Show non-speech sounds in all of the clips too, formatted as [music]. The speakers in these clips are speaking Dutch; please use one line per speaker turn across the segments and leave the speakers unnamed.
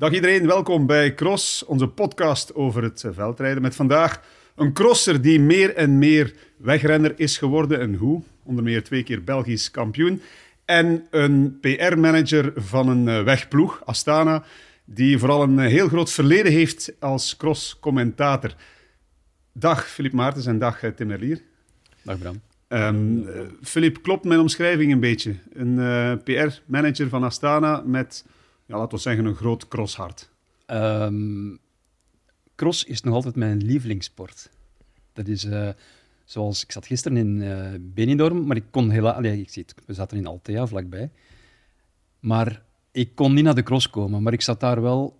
Dag iedereen, welkom bij Cross, onze podcast over het veldrijden. Met vandaag een crosser die meer en meer wegrenner is geworden. En hoe? Onder meer twee keer Belgisch kampioen. En een PR-manager van een eh, wegploeg, Astana, die vooral een heel groot verleden heeft als cross-commentator. Dag Filip Maartens en dag eh, Tim Erlier.
Dag Bram.
Um, Filip, klopt mijn omschrijving een beetje? Een uh, PR-manager van Astana met ja, laten we zeggen, een groot crosshart? Um,
cross is nog altijd mijn lievelingssport. Dat is uh, zoals ik zat gisteren in uh, Benidorm, maar ik kon helaas. Ik we zaten in Altea vlakbij. Maar ik kon niet naar de cross komen. Maar ik zat daar wel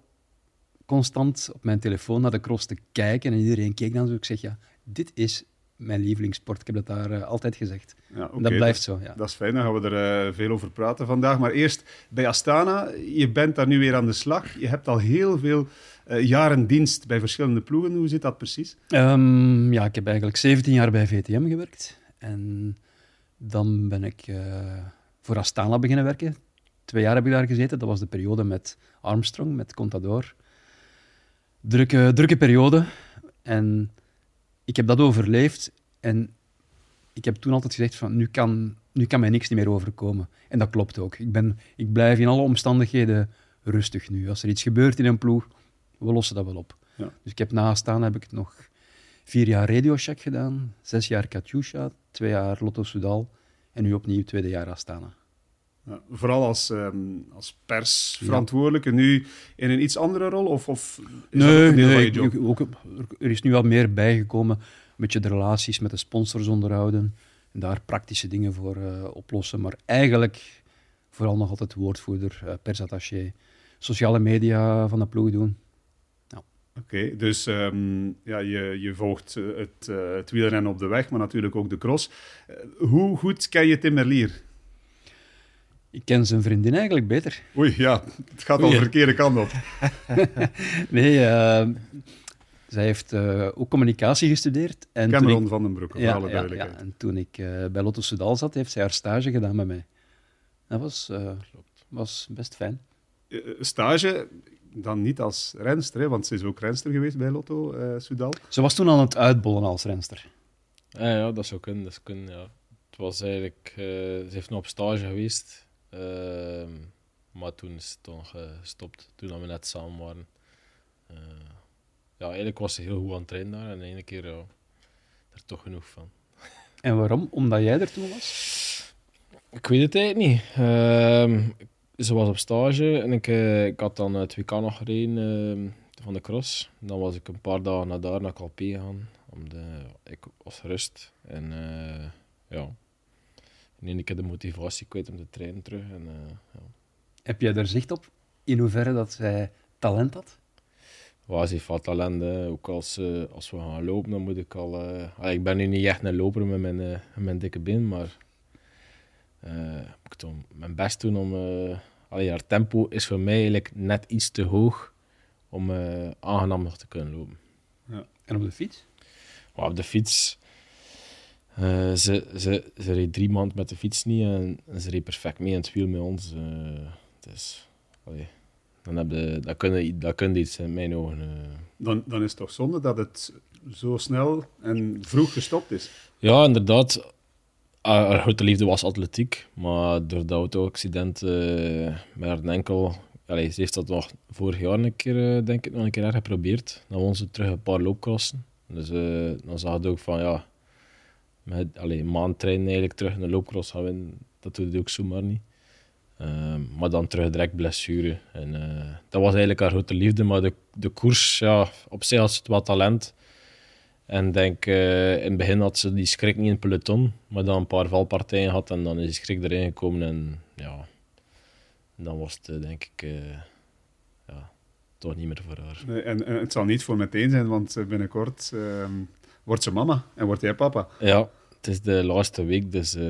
constant op mijn telefoon naar de cross te kijken. En iedereen keek dan zo. Ik zeg ja, dit is mijn lievelingssport. Ik heb dat daar uh, altijd gezegd. Ja, okay, dat blijft zo. Ja.
Dat is fijn, dan gaan we er uh, veel over praten vandaag. Maar eerst bij Astana. Je bent daar nu weer aan de slag. Je hebt al heel veel uh, jaren dienst bij verschillende ploegen. Hoe zit dat precies?
Um, ja, ik heb eigenlijk 17 jaar bij VTM gewerkt. En dan ben ik voor Astana beginnen werken. Twee jaar heb ik daar gezeten. Dat was de periode met Armstrong, met Contador. Drukke, drukke periode. En ik heb dat overleefd en ik heb toen altijd gezegd van nu kan, nu kan mij niks meer overkomen. En dat klopt ook. Ik, ben, ik blijf in alle omstandigheden rustig nu. Als er iets gebeurt in een ploeg, we lossen dat wel op. Ja. Dus ik heb nastaan heb ik nog vier jaar radiocheck gedaan, zes jaar Katyusha, twee jaar Lotto Soudal en nu opnieuw tweede jaar Astana.
Ja, vooral als, um, als persverantwoordelijke, nu in een iets andere rol? Of, of
is nee, nee? Ook, er is nu wat meer bijgekomen. Een beetje de relaties met de sponsors onderhouden. En daar praktische dingen voor uh, oplossen. Maar eigenlijk vooral nog altijd woordvoerder, uh, persattaché, sociale media van de ploeg doen.
Ja. Oké, dus um, ja, je, je volgt eh, het, uh, het wielrennen op de weg, maar natuurlijk ook de cross. hoe goed ken je Tim Merlier?
Ik ken zijn vriendin eigenlijk beter.
Oei, ja, het gaat al de verkeerde kant op. [laughs]
nee, uh, zij heeft uh, ook communicatie gestudeerd.
En Cameron ik, van den Broek, voor
ja,
alle duidelijkheid.
Ja, en toen ik uh, bij Lotto Soudal zat, heeft zij haar stage gedaan bij mij. Dat was, was best fijn.
stage, dan niet als renster, hè, want ze is ook renster geweest bij Lotto Soudal.
Ze was toen aan het uitbollen als renster.
Ja, ja dat zou kunnen. Dat kunnen ja. Het was eigenlijk... ze heeft nog op stage geweest Uh, maar toen is het toch gestopt, toen we net samen waren. Uh, ja, eigenlijk was ze heel goed aan het trainen daar en ene keer ja, er toch genoeg van.
En waarom? Omdat jij er toen was?
Ik weet het eigenlijk niet. Uh, ze was op stage en ik, uh, ik had dan het WK nog gereden ehm, van de cross. Dan was ik een paar dagen na daar naar Calpe gegaan. Om de, ik was rust en eh, ja, en ik heb de motivatie kwijt om te trainen terug. En, uh, ja.
Heb jij er zicht op in hoeverre dat zij talent had?
Ja, ze heeft wat talent. Ook als, uh, als we gaan lopen, dan moet ik al... Uh, ik ben nu niet echt een loper met mijn, mijn dikke been, maar ik toch mijn best doen om... allee, haar tempo is voor mij eigenlijk net iets te hoog om aangenaam nog te kunnen lopen.
Ja. En op de fiets?
op de fiets uh, ze, ze, ze reed drie maanden met de fiets niet en, en, ze reed perfect mee in het wiel met ons. Uh, dus, allee, dan, heb je, dat, kun dat kun iets in mijn ogen. Uh.
Dan, dan is het toch zonde dat het zo snel en vroeg gestopt is?
Ja, inderdaad. Haar grote liefde was atletiek, maar door dat auto-accident met haar enkel... Allee, ze heeft dat nog vorig jaar een keer, denk ik, nog een keer geprobeerd. Dan won ze terug een paar loopkosten. Dus dan zag het ook van, ja met alleen maand trainen eigenlijk terug in de loopcross gaan winnen, dat doet ook zomaar niet. Uh, maar dan terug direct blessure. En, uh, dat was eigenlijk haar grote liefde, maar de, de koers, ja, op zich had ze wat talent. En denk, uh, in het begin had ze die schrik niet in het peloton, maar dan een paar valpartijen had en dan is die schrik erin gekomen. En ja, dan was het eh, denk ik ja, toch niet meer voor haar.
Nee, en, en, het zal niet voor meteen zijn, want binnenkort ehm, wordt ze mama en wordt jij papa.
Ja, het is de laatste week, dus uh,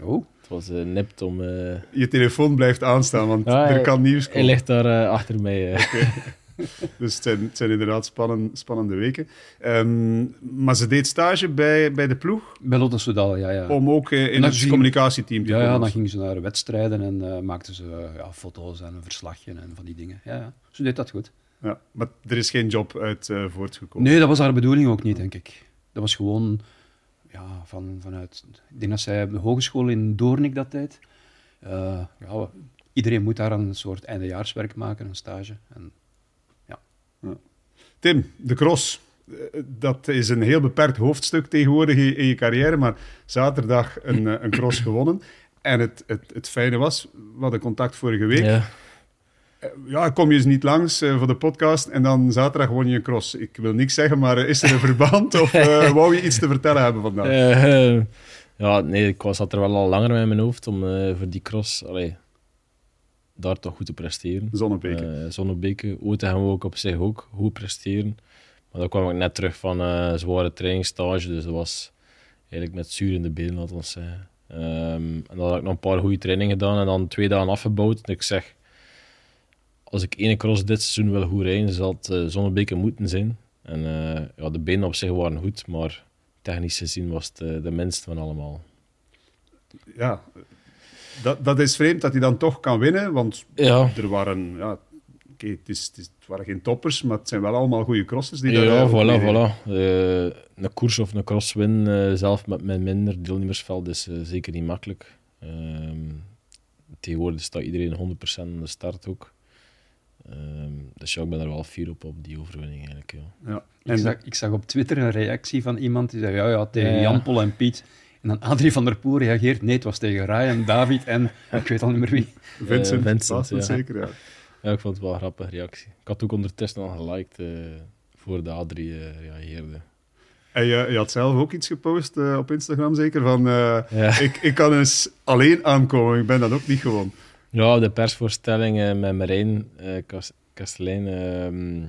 oh. het was uh, nipt om... Uh...
Je telefoon blijft aanstaan, want er kan nieuws komen.
Hij ligt daar achter mij. [laughs]
dus het zijn, het zijn inderdaad spannen, spannende weken. Ehm, maar ze deed stage bij, bij de ploeg
Bij Lotte Soudal, ja. ja.
om ook eh, in het
ging-
communicatieteam te
Ja, ja,
komen.
dan gingen ze naar wedstrijden en eh, maakten ze eh, ja, foto's en een verslagje en van die dingen. Ja, ja. Ze deed dat goed.
Ja, maar er is geen job uit eh, voortgekomen.
Nee, dat was haar bedoeling ook niet, denk ik. Dat was gewoon ja, van, vanuit... Ik denk dat zij op de hogeschool in Doornik dat tijd... eh, ja, iedereen moet daar een soort eindejaarswerk maken, een stage. En,
Tim, de cross. Eh, Dat is een heel beperkt hoofdstuk tegenwoordig in in je carrière, maar zaterdag een, eh, een cross gewonnen. En het, het, het fijne was, we hadden contact vorige week.
Ja.
Eh, Ja, kom je eens niet langs eh, voor de podcast en dan zaterdag won je een cross. Ik wil niks zeggen, maar eh, is er een [laughs] verband of [laughs] wou je iets te vertellen hebben vandaag?
Ja, nee, ik was zat er wel al langer mee in mijn hoofd om voor die cross allee, daar toch goed te presteren.
Zonnebeke.
Eh Zonnebeke, ooit gaan we ook op zich ook goed presteren. Maar dan kwam ik net terug van een zware trainingsstage, dus dat was eigenlijk met zuur in de benen, laten we zeggen. Ehm, en dan had ik nog een paar goede trainingen gedaan en dan twee dagen afgebouwd. En ik zeg, als ik één cross dit seizoen wil goed rijden, zal het eh, Zonnebeke moeten zijn. En eh, ja, de benen op zich waren goed, maar technisch gezien was het eh, de minste van allemaal.
ja, dat, dat is vreemd dat hij dan toch kan winnen, want
Ja,
er waren, ja, oké, het, is, het, waren geen toppers, maar het zijn wel allemaal goede crossers die daar
ja voilà, voilà. Een koers of een cross win, zelf met, met minder deelnemersveld, is zeker niet makkelijk. Ehm, tegenwoordig staat iedereen 100% aan de start ook. Ehm, dus ja, ik ben er wel fier op, op die overwinning eigenlijk. Ja.
Ja.
ik,
En
zag, ik zag op Twitter een reactie van iemand die zei, ja, ja, tegen
Ja, ja.
Jan, Pol en Piet. En dan Adrie van der Poel reageert, nee, het was tegen Ryan, David en [laughs] ik weet al niet meer wie.
Vincent,
Eh, Vincent, ja.
zeker, ja.
ja, ik vond het wel een grappige reactie. Ik had ook ondertussen al geliked eh, voor de A3 eh, reageerde.
En je, je had zelf ook iets gepost eh, op Instagram, zeker, van eh,
Ja.
ik, ik kan eens alleen aankomen, ik ben dat ook niet gewoon.
Ja, de persvoorstelling eh, met Marijn eh Kas- Kastelein. ehm,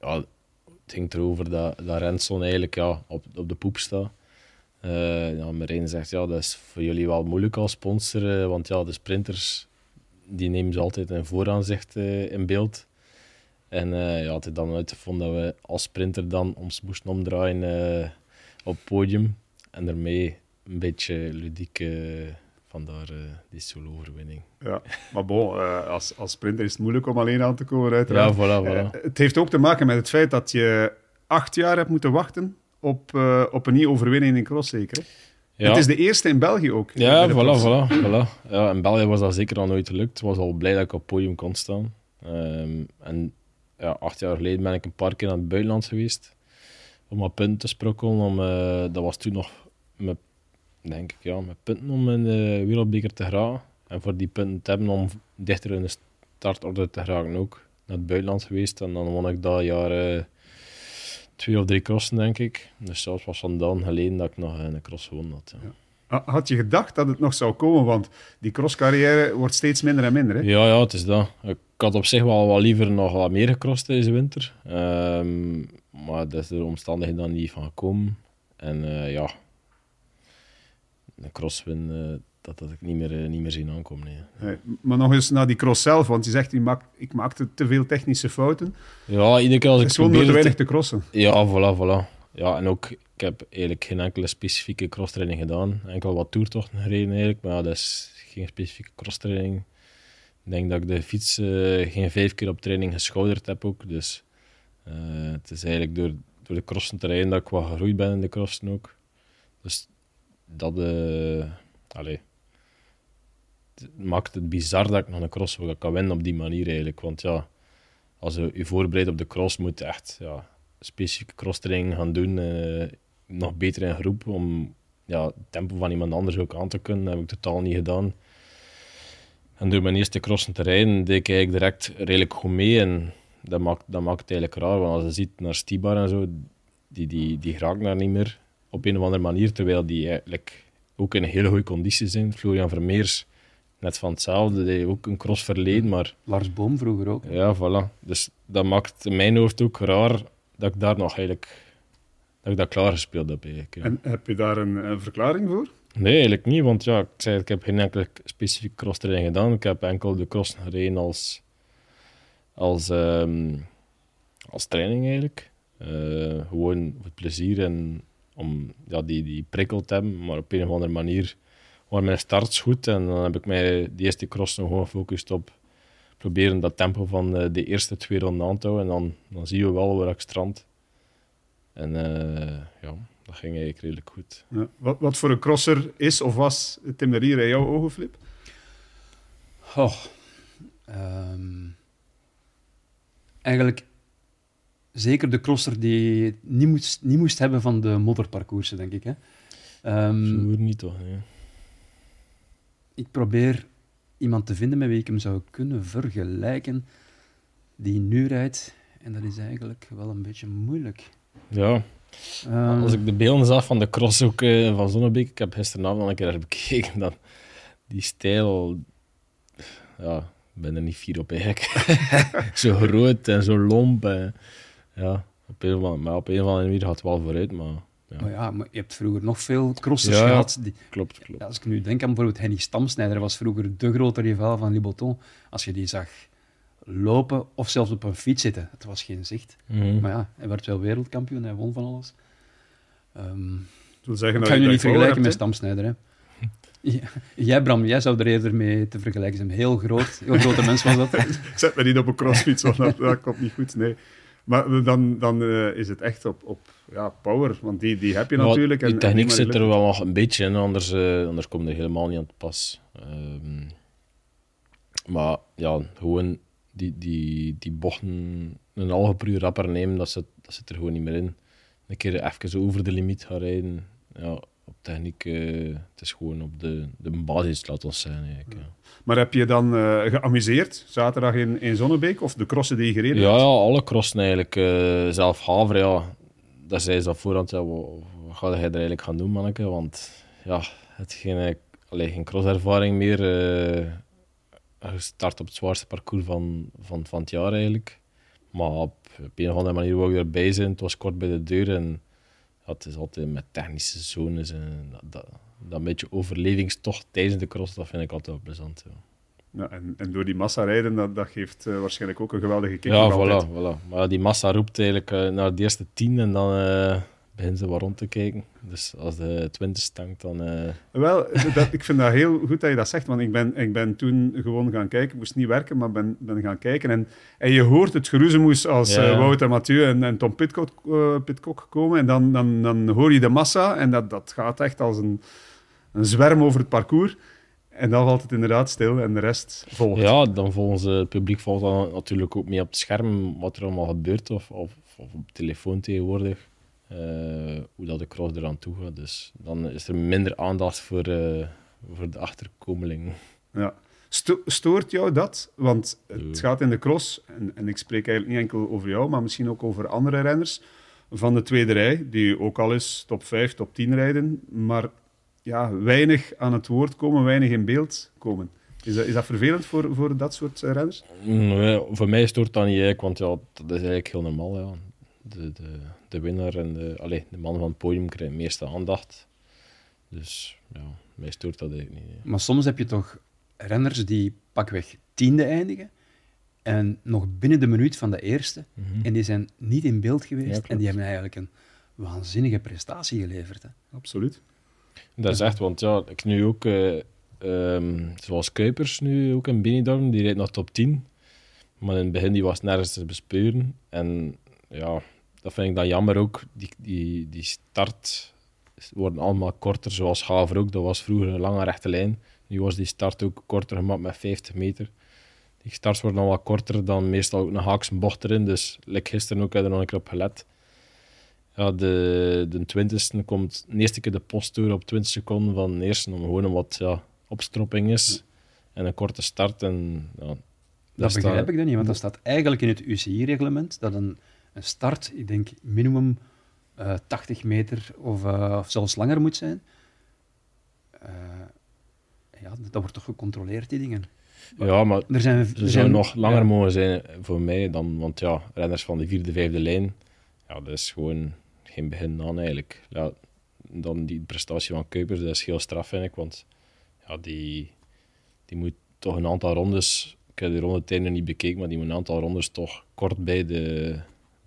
ja, het ging erover dat, dat Renson eigenlijk ja, op, op de poep staat. Eh ja, Marijn zegt, ja, dat is voor jullie wel moeilijk als sponsor, eh, want ja, de sprinters die nemen ze altijd in vooraanzicht in beeld. En eh ja, had hij dan uitgevonden dat we als sprinter dan ons moesten omdraaien eh, op het podium. En daarmee een beetje ludiek, eh, vandaar eh, die solo-overwinning.
Ja. Maar bon, eh, als, als sprinter is het moeilijk om alleen aan te komen,
Ja,
uiteraard.
voilà,
Eh,
voilà.
het heeft ook te maken met het feit dat je acht jaar hebt moeten wachten op, op een nieuwe overwinning in cross, zeker.
Ja,
Het is de eerste in België ook.
ja voilà, voilà, voilà. Ja, in België was dat zeker al nooit gelukt. Ik was al blij dat ik op het podium kon staan. Ehm, en ja, acht jaar geleden ben ik een paar keer naar het buitenland geweest om wat punten te sprokkelen. Om, dat was toen nog met, denk ik, ja, met punten om in de wereldbeker te geraken. En voor die punten te hebben om dichter in de startorde te geraken ook. Naar het buitenland geweest en dan won ik dat jaar eh, twee of drie crossen, denk ik. Dus zelfs was van dan geleden dat ik nog een cross gewonnen had. Ja.
Ha- Had je gedacht dat het nog zou komen? Want die crosscarrière wordt steeds minder en minder. Hè?
Ja, ja, het is dat. Ik had op zich wel wat liever nog wat meer gecrossed deze winter. Ehm, maar dat is de omstandigheden dan niet van gekomen. En eh, ja, een crosswin, eh dat had ik niet meer, eh, niet meer zien aankomen. Nee.
Nee, Maar nog eens naar die cross zelf, want je zegt, je maakt, ik maakte te veel technische fouten.
Ja, iedere keer als
Het
ik
is gewoon door te weinig
te-
crossen.
Ja, voilà, voilà. Ja, en ook, ik heb eigenlijk geen enkele specifieke crosstraining gedaan. Enkel wat toertochten gereden eigenlijk, maar ja, dat is geen specifieke crosstraining. Ik denk dat ik de fiets eh, geen vijf keer op training geschouderd heb ook. Dus het is eigenlijk door, door de crossen te rijden dat ik wat gegroeid ben in de crossen ook. Dus dat eh het maakt het bizar dat ik nog een cross kan winnen op die manier eigenlijk. Want ja, als je je voorbereidt op de cross, moet je echt ja, specifieke crosstraining gaan doen. eh, nog beter in groep om ja, het tempo van iemand anders ook aan te kunnen. Dat heb ik totaal niet gedaan. En door mijn eerste crossen te rijden, deed ik eigenlijk direct redelijk goed mee. En dat maakt, dat maakt het eigenlijk raar, want als je ziet naar Stibar en zo, die, die, die raken daar niet meer op een of andere manier, terwijl die eigenlijk ook in een hele goede conditie zijn. Florian Vermeers, net van hetzelfde, die heeft ook een cross verleden, maar
Lars Boom vroeger ook.
ja, voilà. Dus dat maakt in mijn hoofd ook raar dat ik daar nog eigenlijk dat ik dat klaargespeeld heb. Eigenlijk, ja.
En heb je daar een, een verklaring voor?
Nee, eigenlijk niet, want ja, ik zei, ik heb geen enkele specifieke crosstraining gedaan. Ik heb enkel de cross gereden als, als, ehm, als training eigenlijk. Eh, gewoon voor het plezier en om ja, die, die prikkel te hebben, maar op een of andere manier waren mijn starts goed en dan heb ik mij de eerste cross nog gewoon gefocust op proberen dat tempo van de, de eerste twee ronden aan te houden en dan, dan zie je wel waar ik strand. En uh, ja, dat ging eigenlijk redelijk goed.
Ja. Wat, wat voor een crosser is of was Tim de Rier in jouw ogen, Flip?
Oh, um, eigenlijk zeker de crosser die niet moest, niet moest hebben van de modderparcoursen, denk ik. Hè.
Um, niet toch.
Ik probeer iemand te vinden met wie ik hem zou kunnen vergelijken die nu rijdt. En dat is eigenlijk wel een beetje moeilijk.
Ja. Um, Als ik de beelden zag van de cross ook uh, van Zonnebeek, ik heb gisteravond al een keer bekeken, dan die stijl, ja, ik ben er niet fier op eigenlijk. [laughs] zo groot en zo lomp. En, ja, op een of andere, maar op een of andere manier gaat het wel vooruit, maar...
Ja. Maar ja, maar je hebt vroeger nog veel crossers gehad. Die,
klopt, klopt.
als ik nu denk aan bijvoorbeeld Henny Stamsnijder, was vroeger de grote rivaal van Liboton. Als je die zag lopen of zelfs op een fiets zitten, het was geen zicht.
Mhm.
Maar ja, hij werd wel wereldkampioen, hij won van alles. Um,
wil zeggen
ik
kan
je niet vergelijken met Stamsnijder. Hè? Jij, Bram, jij zou er eerder mee te vergelijken zijn. Heel groot, heel grote mens was dat. [laughs]
Zet me niet op een crossfiets, want dat, dat komt niet goed. Nee. Maar dan, dan uh, is het echt op, op ja, power, want die, die heb je natuurlijk.
En, die techniek zit er wel nog een beetje in, anders, uh, anders komt er helemaal niet aan te pas. Um, maar ja, gewoon die, die, die bochten een halve uur rapper nemen, dat zit, dat zit er gewoon niet meer in. Een keer even over de limiet gaan rijden. Ja, op techniek, uh, het is gewoon op de, de basis, laat ons zijn. Eigenlijk, ja.
Maar heb je dan uh, geamuseerd zaterdag in, in Zonnebeek of de crossen die je gereden
ja,
hebt?
Ja, alle crossen eigenlijk. Uh, zelf Haver, ja, daar zei ze al voorhand, ja, wat, wat ga jij er eigenlijk gaan doen, manneke? Want ja, het geen, allee, geen crosservaring meer. Gestart op het zwaarste parcours van, van, van het jaar eigenlijk. Maar op, op een of andere manier wou ik erbij zijn. Het was kort bij de deur en het is altijd met technische zones en dat, dat, dat beetje overlevingstocht tijdens de cross, dat vind ik altijd wel plezant. Ja.
Ja, en, en door die massa rijden, dat, dat geeft uh, waarschijnlijk ook een geweldige kick.
Ja, voilà, voilà. Maar die massa roept eigenlijk uh, naar de eerste tien en dan uh, beginnen ze wat rond te kijken. Dus als de twintig stankt, dan...
Wel, dat, ik vind dat heel goed dat je dat zegt, want ik ben, ik ben toen gewoon gaan kijken. Ik moest niet werken, maar ben, ben gaan kijken. En, en je hoort het geroezemoes als ja. Wouter Mathieu en, en Tom Pitcock, Pitcock komen. En dan, dan, dan hoor je de massa en dat, dat gaat echt als een, een zwerm over het parcours. En dan valt het inderdaad stil en de rest volgt.
Ja, dan volgen ze, het publiek volgt dan natuurlijk ook mee op het scherm wat er allemaal gebeurt, of, of, of op telefoon tegenwoordig, uh, hoe dat de cross eraan toe gaat. Dus dan is er minder aandacht voor, uh, voor de achterkomeling.
Ja. Sto stoort jou dat? Want het gaat in de cross, en, en ik spreek eigenlijk niet enkel over jou, maar misschien ook over andere renners van de tweede rij, die ook al eens top 5, top 10 rijden, maar ja, weinig aan het woord komen, weinig in beeld komen. Is dat, is dat vervelend voor, voor dat soort uh, renners?
Nee, voor mij stoort dat niet want ja, dat is eigenlijk heel normaal. Ja. De, de, de winnaar en de, allez, de man van het podium krijgt de meeste aandacht. Dus ja, mij stoort dat eigenlijk niet.
Maar soms heb je toch renners die pakweg tiende eindigen en nog binnen de minuut van de eerste.
Mm -hmm.
En die zijn niet in beeld geweest
ja,
en die hebben eigenlijk een waanzinnige prestatie geleverd. Hè.
Absoluut.
Dat is echt, want ja, ik nu ook, uh, um, zoals Kuipers nu ook in Benidorm, die rijdt nog top 10. Maar in het begin die was nergens te bespeuren. En ja, dat vind ik dan jammer ook. Die, die, die start worden allemaal korter, zoals Haver ook. Dat was vroeger een lange rechte lijn. Nu was die start ook korter gemaakt met 50 meter. Die starts worden al wat korter dan meestal ook een haakse bocht erin. Dus like gisteren ook, heb er nog een keer op gelet. Ja, de, de 20ste komt de eerste keer de post door op 20 seconden van de eerste, om gewoon een wat ja, opstropping is. En een korte start. En, ja,
dat begrijp staat... ik dan niet, want dat staat eigenlijk in het UCI-reglement dat een, een start, ik denk minimum uh, 80 meter of, uh, of, zelfs langer moet zijn. Uh, ja, dat wordt toch gecontroleerd, die dingen.
Ja, maar
er zijn, er
ze zijn,
zijn
nog langer ja. mogen zijn voor mij dan, want ja, renners van de vierde, vijfde lijn, ja, dat is gewoon geen begin aan eigenlijk. Ja, dan die prestatie van Kuipers, dat is heel straf vind ik, want ja, die, die moet toch een aantal rondes ik heb de rondetijden nog niet bekeken, maar die moet een aantal rondes toch kort bij de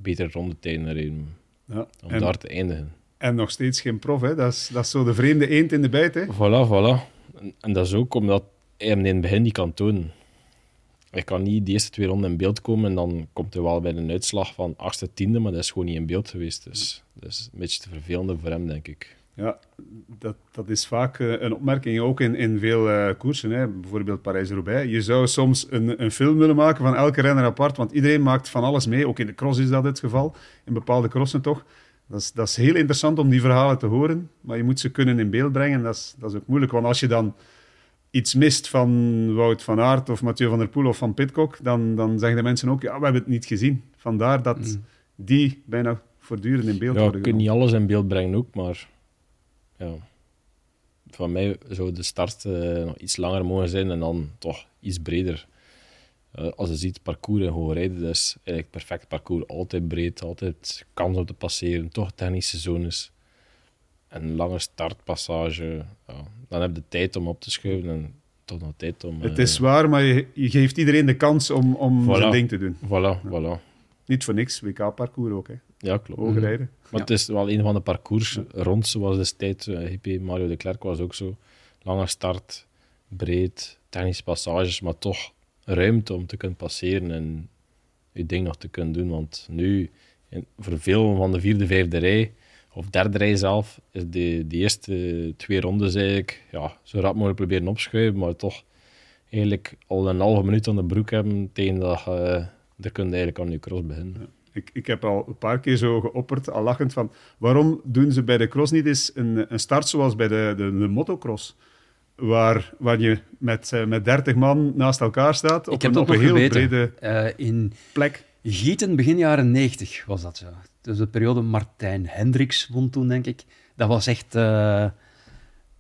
betere rondetijden rijden.
Ja.
Om
En,
daar te eindigen.
en nog steeds geen prof, hè? Dat, is, dat is zo de vreemde eend in de bijt. Hè?
Voilà, voilà. En, en dat is ook omdat hij hem in het begin niet kan tonen. Hij kan niet de eerste twee ronden in beeld komen en dan komt hij wel bij een uitslag van achtste, tiende, maar dat is gewoon niet in beeld geweest. Dus dat is een beetje te vervelend voor hem, denk ik.
Ja, dat, dat is vaak eh, een opmerking, ook in, in veel eh, koersen. Hè? Bijvoorbeeld Parijs-Roubaix. Je zou soms een, een film willen maken van elke renner apart, want iedereen maakt van alles mee. Ook in de cross is dat het geval, in bepaalde crossen toch. Dat is, dat is heel interessant om die verhalen te horen, maar je moet ze kunnen in beeld brengen. Dat is, dat is ook moeilijk, want als je dan iets mist van Wout van Aert of Mathieu van der Poel of van Pitcock, dan, dan zeggen de mensen ook, ja, we hebben het niet gezien. Vandaar dat
Mm.
die bijna voortdurend in beeld
Ja,
worden
je kunt niet alles in beeld brengen ook, maar ja. van mij zou de start eh, nog iets langer mogen zijn en dan toch iets breder. Eh, als je ziet, parcours in hoge rijden, dat is eigenlijk perfect parcours. Altijd breed, altijd kans om te passeren, toch technische zones. Een lange startpassage, ja. dan heb je tijd om op te schuiven en toch nog tijd om...
Het
eh,
is waar, maar je, je geeft iedereen de kans om, om
Voilà.
zijn ding te doen.
Voilà, voilà.
Niet voor niks, WK-parcours ook, hè.
Ja, klopt.
Hoge rijden.
Maar het is wel een van de parcours rond, zoals destijds uh, GP Mario de Klerk was ook zo. Lange start, breed, technische passages, maar toch ruimte om te kunnen passeren en je ding nog te kunnen doen. Want nu, in- voor veel van de vierde, vijfde rij, of derde rij zelf, is de, de eerste twee rondes eigenlijk ja, zo rap mogelijk proberen opschuiven, maar toch eigenlijk al een halve minuut aan de broek hebben tegen dat je uh, kunt eigenlijk aan je cross beginnen.
Ik, ik heb al een paar keer zo geopperd, al lachend, van waarom doen ze bij de cross niet eens een, een start zoals bij de, de, de motocross? Waar, waar je met, eh, met 30 man naast elkaar staat op
Ik heb
een, op een heel
geweten.
brede
Eh, in
plek.
Gieten, begin jaren 90 was dat zo. Dus de periode Martijn Hendricks won toen, denk ik. Dat was echt... eh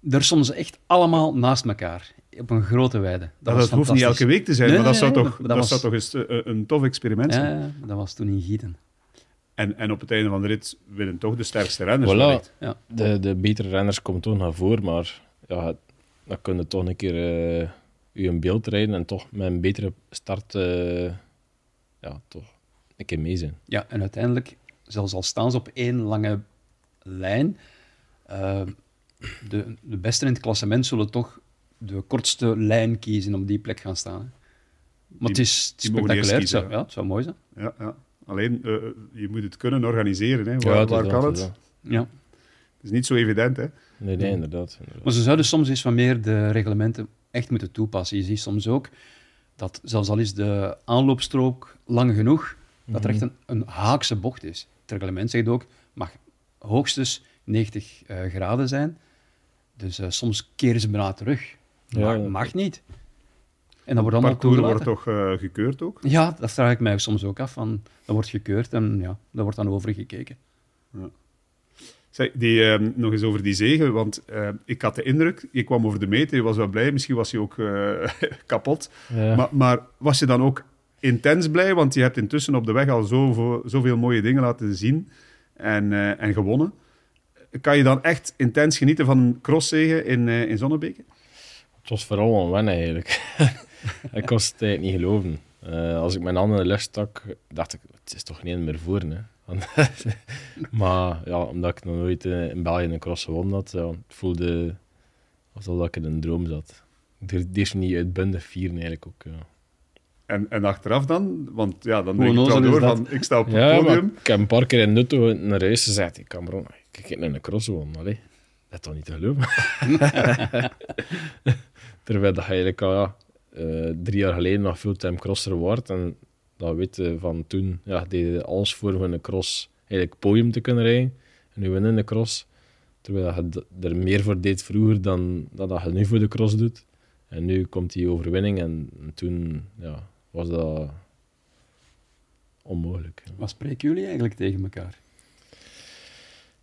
er stonden ze echt allemaal naast elkaar. Op een grote weide. Dat,
Dat, hoeft niet elke week te zijn,
Nee,
maar dat,
nee,
zou,
nee,
toch,
dat
dat
was-
zou toch eens eh, een tof experiment zijn.
Ja, dat was toen in Gieten.
En, en op het einde van de rit winnen toch de sterkste renners.
Voilà.
Ja.
de, de betere renners komen toch naar voren, maar ja, dan kun je toch een keer eh je een beeld rijden en toch met een betere start eh, ja, toch een keer mee zijn.
Ja, en uiteindelijk, zelfs al staan ze op één lange lijn, eh, de, de beste in het klassement zullen toch de kortste lijn kiezen om die plek gaan staan. hè. Maar het is spectaculair. Het
kiezen,
zou,
hè.
ja, het zou mooi zijn.
Ja, ja. Alleen, eh, je moet het kunnen organiseren. Hè. Waar,
het is
waar kan
het
het?
dat.
Ja.
Het is niet zo evident, hè.
Nee, nee, inderdaad. inderdaad.
Maar ze zouden soms eens wat meer de reglementen echt moeten toepassen. Je ziet soms ook dat, zelfs al is de aanloopstrook lang genoeg, dat er echt een, een haakse bocht is. Het reglement zegt ook, mag hoogstens 90 eh, graden zijn. Dus eh, soms keren ze bijna terug.
Ja,
mag,
dat-
mag niet. En dat wordt allemaal
parcours wordt
toegelaten.
toch eh, gekeurd ook?
Ja, dat vraag ik mij soms ook af. Van, dat wordt gekeurd en ja, daar wordt dan over gekeken.
Zeg, die, eh, nog eens over die zegen, want eh, ik had de indruk, je kwam over de meter, je was wel blij, misschien was je ook eh, [laughs] kapot.
Ja.
Maar, maar was je dan ook intens blij, want je hebt intussen op de weg al zoveel, zoveel mooie dingen laten zien en, eh, en gewonnen. Kan je dan echt intens genieten van een crosszegen in, eh, in Zonnebeke?
Het was vooral een wennen eigenlijk. [laughs] ik kon het eigenlijk niet geloven. Eh, als ik mijn handen in de lucht stak, dacht ik, het is toch niet meer voor. Hè? [laughs] Maar ja, omdat ik nog nooit eh, in België een cross gewonnen had, ja, het voelde alsof ik in een droom zat. Ik durfde eerst niet uitbundig vieren eigenlijk ook. Ja,
En, en achteraf dan? Want ja, dan denk ik wel door
dat?
van, ik sta op het
ja maar
podium.
ik heb een paar keer in auto naar huis gezegd, ik kan bron, ik heb een cross gewonnen. Allee, dat is toch niet te geloven? [laughs] Terwijl dat je eigenlijk al ja, eh, drie jaar geleden nog fulltime crosser wordt en dat weet je van toen, ja, deed je alles voor voor een cross eigenlijk podium te kunnen rijden. En nu winnen een cross. Terwijl je er meer voor deed vroeger dan dan dat je nu voor de cross doet. En nu komt die overwinning en toen ja, was dat onmogelijk.
Wat spreken jullie eigenlijk tegen elkaar?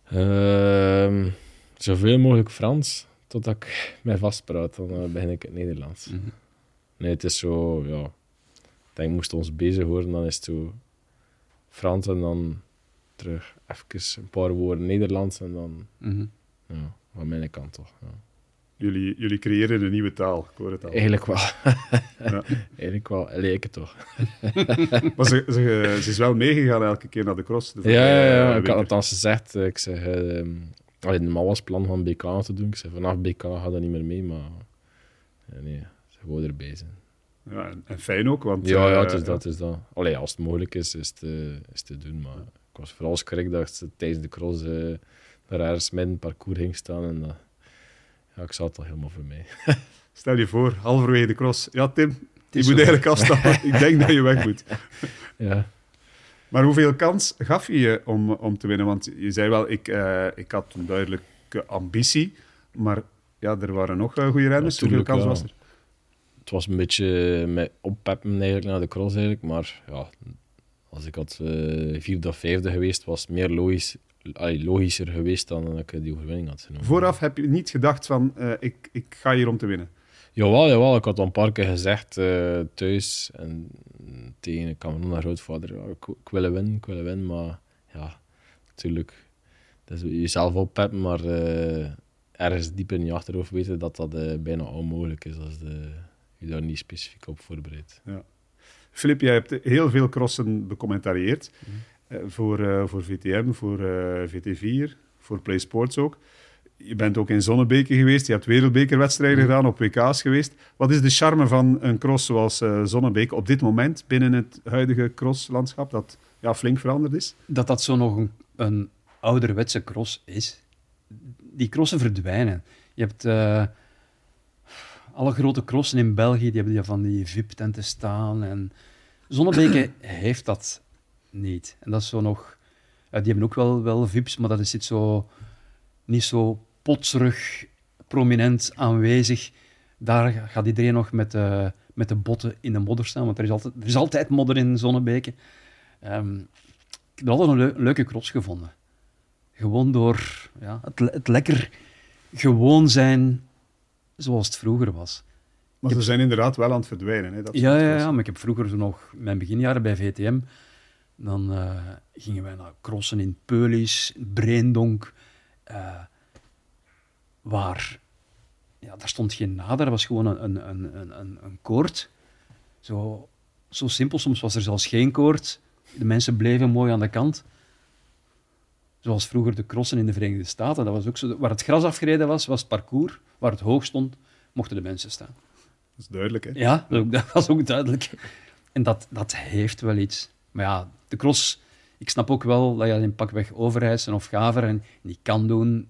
Ehm, zoveel mogelijk Frans, totdat ik mij vastpraat. Dan eh, begin ik het Nederlands.
Mhm.
Nee, het is zo, ja. Ik denk, moesten we ons bezig horen, dan is het zo Frans en dan terug even een paar woorden Nederlands en dan,
Mhm.
ja, van mijn kant toch. Ja.
Jullie, jullie creëren een nieuwe taal, ik hoor het al.
Eigenlijk wel.
Ja. [laughs]
Eigenlijk wel. Leek het toch. [laughs]
Maar ze, ze, ze is wel meegegaan elke keer naar de cross. de
Ja, ja, ja. Ik had het al gezegd. eh, Ik zeg, eh, allee, normaal was het plan van BK te doen. Ik zei, vanaf BK gaat dat niet meer mee, maar ja, nee, ze gewoon erbij zijn.
Ja, en, fijn ook, want...
Ja, ja,
eh,
het is dat. Het is dat. Allee, als het mogelijk is, is het, eh, is het te doen. Maar ik was vooral schrik dat ze tijdens de cross eh daar ergens midden het parcours ging staan. En dat, ja, ik zat het al helemaal voor mij. [laughs]
Stel je voor, halverwege de cross. Ja, Tim, je moet eigenlijk afstappen. ik denk dat je weg moet. [laughs]
Ja.
Maar hoeveel kans gaf je je om, om te winnen? Want je zei wel, ik, eh, ik had een duidelijke ambitie. Maar ja, er waren nog eh, goede renners. hoeveel kans was er?
Het was een beetje met oppeppen eigenlijk naar de cross eigenlijk. Maar ja, als ik had eh, vierde of vijfde geweest, was het meer logisch, allee, logischer geweest dan dat ik die overwinning had genomen.
Vooraf heb je niet gedacht van, ik, ik ga hier om te winnen.
Jawel, jawel. Ik had al een paar keer gezegd eh, thuis en tegen een Cameroen naar grootvader, ja, ik, ik wil winnen, ik wil winnen, maar ja, natuurlijk, dat is jezelf oppeppen, maar eh, ergens diep in je achterhoofd weten dat dat eh, bijna onmogelijk is als de, je daar niet specifiek op voorbereidt.
Filip, jij hebt heel veel crossen becommentarieerd. Eh, voor, voor VTM, voor eh, VT4, voor Play Sports ook. Je bent ook in Zonnebeke geweest, je hebt wereldbekerwedstrijden gedaan, op WK's geweest. Wat is de charme van een cross zoals Zonnebeke op dit moment binnen het huidige crosslandschap, dat ja, flink veranderd is?
dat dat zo nog een, een ouderwetse cross is. Die crossen verdwijnen. Je hebt eh, alle grote crossen in België, die hebben die van die VIP-tenten staan. En Zonnebeke [clears throat] heeft dat niet. En dat is zo nog... die hebben ook wel, wel VIP's, maar dat is niet zo, niet zo potserig prominent aanwezig. Daar gaat iedereen nog met de, met de botten in de modder staan, want er is altijd, er is altijd modder in Zonnebeke. Ehm, ik heb altijd een leu- leuke cross gevonden. Gewoon door ja, het, le- het lekker gewoon zijn zoals het vroeger was.
Maar ze zijn inderdaad wel aan het verdwijnen. Hè, dat
Ja, ja, ja, maar ik heb vroeger nog mijn beginjaren bij VTM. Dan eh, gingen wij naar crossen in Peulis, Breendonk. eh, waar, ja, daar stond geen nader, er was gewoon een, een, een, een, een, koord. Zo, zo simpel, soms was er zelfs geen koord. De mensen bleven mooi aan de kant. Zoals vroeger de crossen in de Verenigde Staten. Dat was ook zo, waar het gras afgereden was, was het parcours. Waar het hoog stond, mochten de mensen staan.
Dat is duidelijk. Hè?
Ja, dat, dat was ook duidelijk. En dat, dat heeft wel iets. Maar ja, de cross, ik snap ook wel dat je dat in pakweg Overijssen of Gaveren niet kan doen.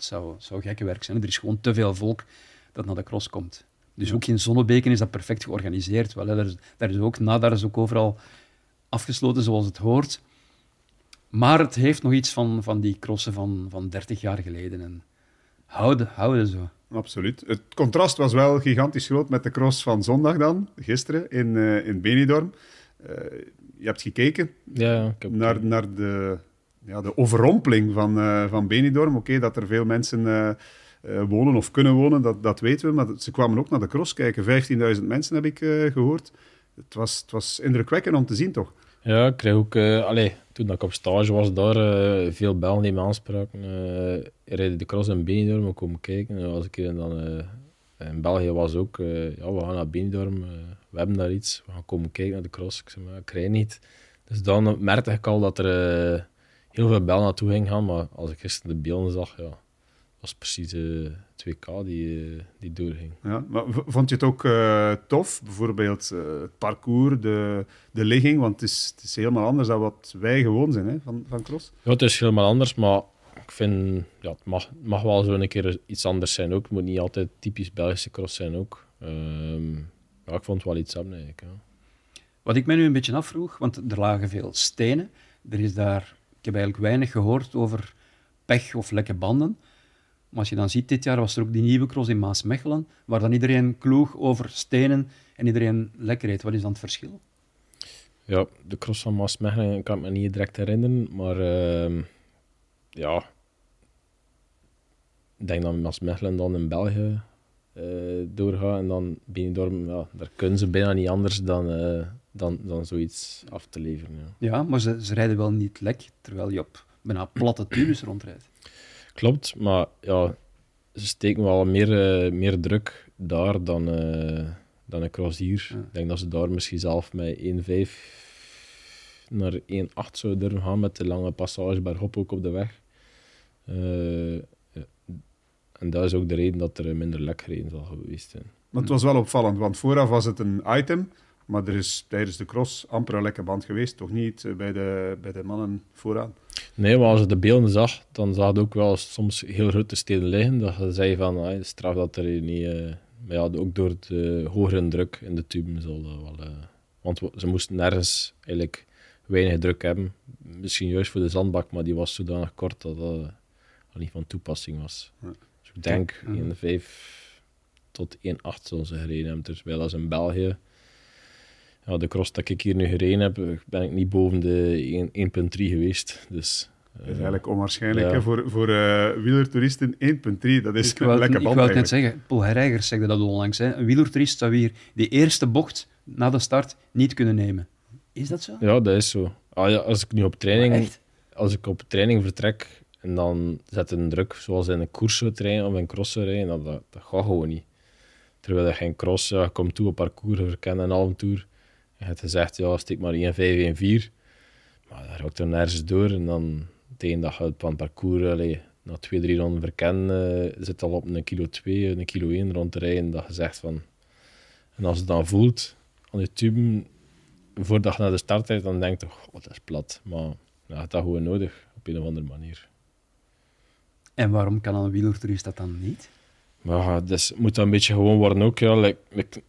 Het zou, zou gekke werk zijn. Er is gewoon te veel volk dat naar de cross komt. Dus ook in Zonnebeken is dat perfect georganiseerd. Wel, hè. Daar, is, daar is ook na, daar is ook overal afgesloten zoals het hoort. Maar het heeft nog iets van, van die crossen van, van 30 jaar geleden. En houden, houden zo.
Absoluut. Het contrast was wel gigantisch groot met de cross van zondag dan, gisteren, in, eh in Benidorm. Eh, je hebt gekeken
ja, ik heb
naar, naar de, ja, de overrompeling van, eh, van Benidorm. Oké, dat er veel mensen eh, eh, wonen of kunnen wonen, dat, dat weten we. Maar ze kwamen ook naar de cross kijken. 15.000 mensen heb ik eh, gehoord. Het was, het was indrukwekkend om te zien, toch?
Ja, ik kreeg ook... allee, toen ik op stage was daar, veel bellen die me aanspraken. rijden de cross in Benidorm, we komen kijken. En als ik dan... in België was ook... ja, we gaan naar Benidorm, we hebben daar iets. We gaan komen kijken naar de cross. Ik zei, maar ik rijd niet. Dus dan merkte ik al dat er heel veel bellen naartoe ging gaan. Maar als ik gisteren de beelden zag, ja... was precies eh 2K die, eh, die doorging.
Ja, maar vond je het ook eh, tof? Bijvoorbeeld eh, het parcours, de, de ligging, want het is, het is helemaal anders dan wat wij gewoon zijn hè, van, van cross.
Ja, het is helemaal anders, maar ik vind, ja, het mag, mag wel zo een keer iets anders zijn ook. Het moet niet altijd typisch Belgische cross zijn ook. Ehm, ja, ik vond het wel iets hebben eigenlijk. Ja.
Wat ik mij nu een beetje afvroeg, want er lagen veel stenen. Er is daar, ik heb eigenlijk weinig gehoord over pech of lekke banden. Maar als je dan ziet, dit jaar was er ook die nieuwe cross in Maasmechelen, waar dan iedereen kloeg over stenen en iedereen lekker reed. Wat is dan het verschil?
ja, de cross van Maasmechelen kan ik me niet direct herinneren, maar ehm, ja, ik denk dat Maasmechelen dan in België eh, doorgaat en dan Benidorm, ja, daar kunnen ze bijna niet anders dan, eh, dan, dan zoiets af te leveren. Ja.
Ja, maar ze, ze rijden wel niet lek, terwijl je op bijna platte tubes rondrijdt.
Klopt, maar ja, ze steken wel meer, eh, meer druk daar dan, eh, dan een cross hier.
Ja.
Ik denk dat ze daar misschien zelf met 1,5 naar 1,8 zou durven gaan met de lange passage bergop ook op de weg. Eh, ja. en dat is ook de reden dat er minder lek gereden zal geweest zijn.
Maar het was wel opvallend, want vooraf was het een item, maar er is tijdens de cross amper een lekke band geweest. Toch niet eh, bij de, bij de mannen vooraan.
Nee, maar als je de beelden zag, dan zag je ook wel soms heel grote steden liggen. Dat je zei van, ah, straf dat er niet... eh, maar ja, ook door de hogere druk in de tuben zal dat wel... eh, want ze moesten nergens eigenlijk weinig druk hebben. Misschien juist voor de zandbak, maar die was zodanig kort dat dat niet van toepassing was.
Ja.
Dus ik denk
Ja.
1,5 tot 1,8 zullen ze gereden hebben. Terwijl als in België... Ja, de cross dat ik hier nu gereden heb, ben ik niet boven de 1 1,3 geweest. Dus,
Dat is
eh,
eigenlijk onwaarschijnlijk
ja.
hè, voor, voor eh wielertoeristen 1.3. Dat is
ik
een
wou,
lekke
ik
band
wou het net zeggen, Paul Herreigers zegde dat onlangs. Hè. Een wielertoerist zou hier die eerste bocht na de start niet kunnen nemen. Is dat zo?
Ja, dat is zo. Ah, ja, als ik nu op training, als ik op training vertrek en dan zet een druk, zoals in een koers of een cross rijden, dat, dat, dat gaat gewoon niet. Terwijl je geen cross, ja, je komt toe op parcours, verkent een halve tour. Je hebt gezegd, ja, steek maar 1,5, 1,4. Maar dan raakt er nergens door en dan tegen dat je het van parcours, allee, na twee, drie ronden verkennen, eh, zit al op een kilo 2, een kilo 1 rond te rijden, dat je zegt van... En als het dan voelt aan je tuben, voordat je naar de start rijdt, dan denk je, oh, dat is plat. Maar ja, je hebt dat gewoon nodig, op een of andere manier.
En waarom kan een wielertoerist dat dan niet?
Maar ja, dus moet dat een beetje gewoon worden ook. Ja. Like, like,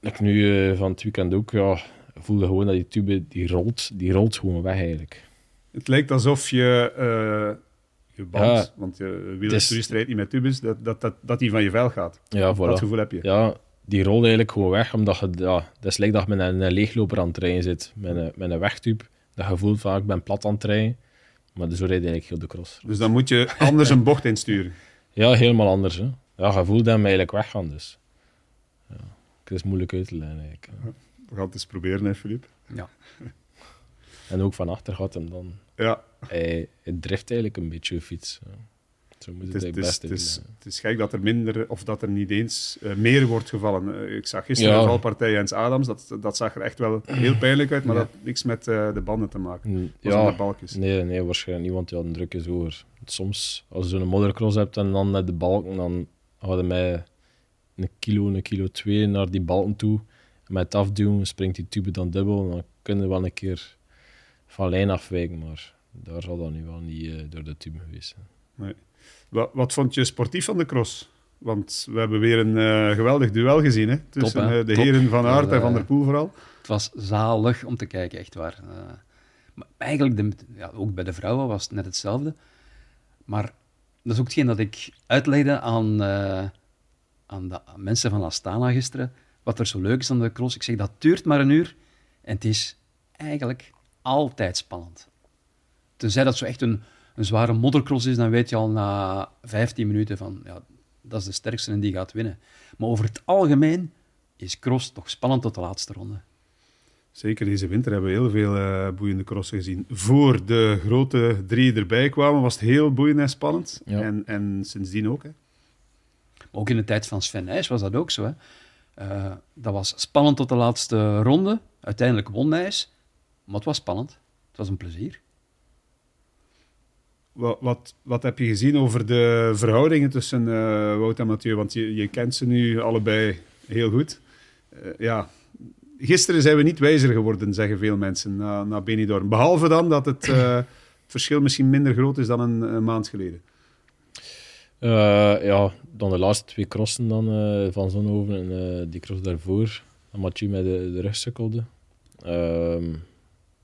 like nu eh, van het weekend ook, ja, voelde gewoon dat die tube die rolt, die rolt gewoon weg eigenlijk.
Het lijkt alsof je eh, je band,
Ja.
want je wielertoerist rijdt niet met tubes, dat, dat, dat, dat die van je vel gaat.
Ja,
Dat
voilà.
gevoel heb je.
Ja, die rolt eigenlijk gewoon weg, omdat je, ja, dat is lijkt dat je met een, een leegloper aan het rijden zit, met een, met een wegtube. Dat je voelt van, ah, ik ben plat aan het rijden. Maar zo rijdt eigenlijk heel de cross.
Dus dan moet je anders een bocht insturen. [laughs]
Ja, helemaal anders. Hè. Ja, je voelt hem eigenlijk weggaan, dus. Ja, het is moeilijk uit te leggen eigenlijk.
We gaan het eens proberen, hè, Filip.
Ja. [laughs]
En ook van achter gaat hem dan.
Ja,
Hij, hij drift eigenlijk een beetje je fiets. Ja. Zo moet
het
het,
is, het,
best
het, is,
uitleggen.
het is gek dat er minder, of dat er niet eens eh, meer wordt gevallen. Eh, ik zag gisteren
Ja.
een valpartij Jens Adams, dat, dat zag er echt wel heel pijnlijk uit, maar
Ja.
dat had niks met eh, de banden te maken.
Mm,
Het was aan de
Ja,
balkjes.
nee, nee, waarschijnlijk niet, want ja, de druk is hoger. Soms, als je zo'n moddercross hebt en dan met de balken, dan hadden mij een kilo, een kilo twee naar die balken toe. En met het afduwen springt die tube dan dubbel. Dan kunnen we wel een keer van lijn afwijken, maar daar zal dat nu wel niet eh, door de tube geweest zijn.
Wat, wat vond je sportief van de cross? Want we hebben weer een eh, geweldig duel gezien, hè? Tussen
hè?
eh, de
Top.
heren Van Aert en Van der Poel vooral.
Het was zalig om te kijken, echt waar. Eh, maar eigenlijk, de, ja, ook bij de vrouwen was het net hetzelfde. Maar dat is ook hetgeen dat ik uitlegde aan, eh, aan de mensen van Astana gisteren. Wat er zo leuk is aan de cross. Ik zeg, dat duurt maar een uur. En het is eigenlijk altijd spannend. Tenzij dat zo echt een, een zware moddercross is, dan weet je al na 15 minuten van, ja, dat is de sterkste en die gaat winnen. Maar over het algemeen is cross toch spannend tot de laatste ronde.
Zeker deze winter hebben we heel veel eh, boeiende crossen gezien. Voor de grote drie erbij kwamen, was het heel boeiend en spannend.
Ja.
En, en sindsdien ook. Hè.
Ook in de tijd van Sven Nys was dat ook zo. Hè. Eh, dat was spannend tot de laatste ronde. Uiteindelijk won Nys. Maar het was spannend. Het was een plezier.
Wat, wat, wat heb je gezien over de verhoudingen tussen eh, Wout en Mathieu? Want je, je kent ze nu allebei heel goed. Eh, ja, gisteren zijn we niet wijzer geworden, zeggen veel mensen, na, na Benidorm. Behalve dan dat het verschil misschien minder groot is dan een maand geleden.
Eh, ja, dan de laatste twee crossen dan, eh, van Zonhoven en eh, die cross daarvoor. Dat Mathieu met de, de rug sukkelde. Ehm,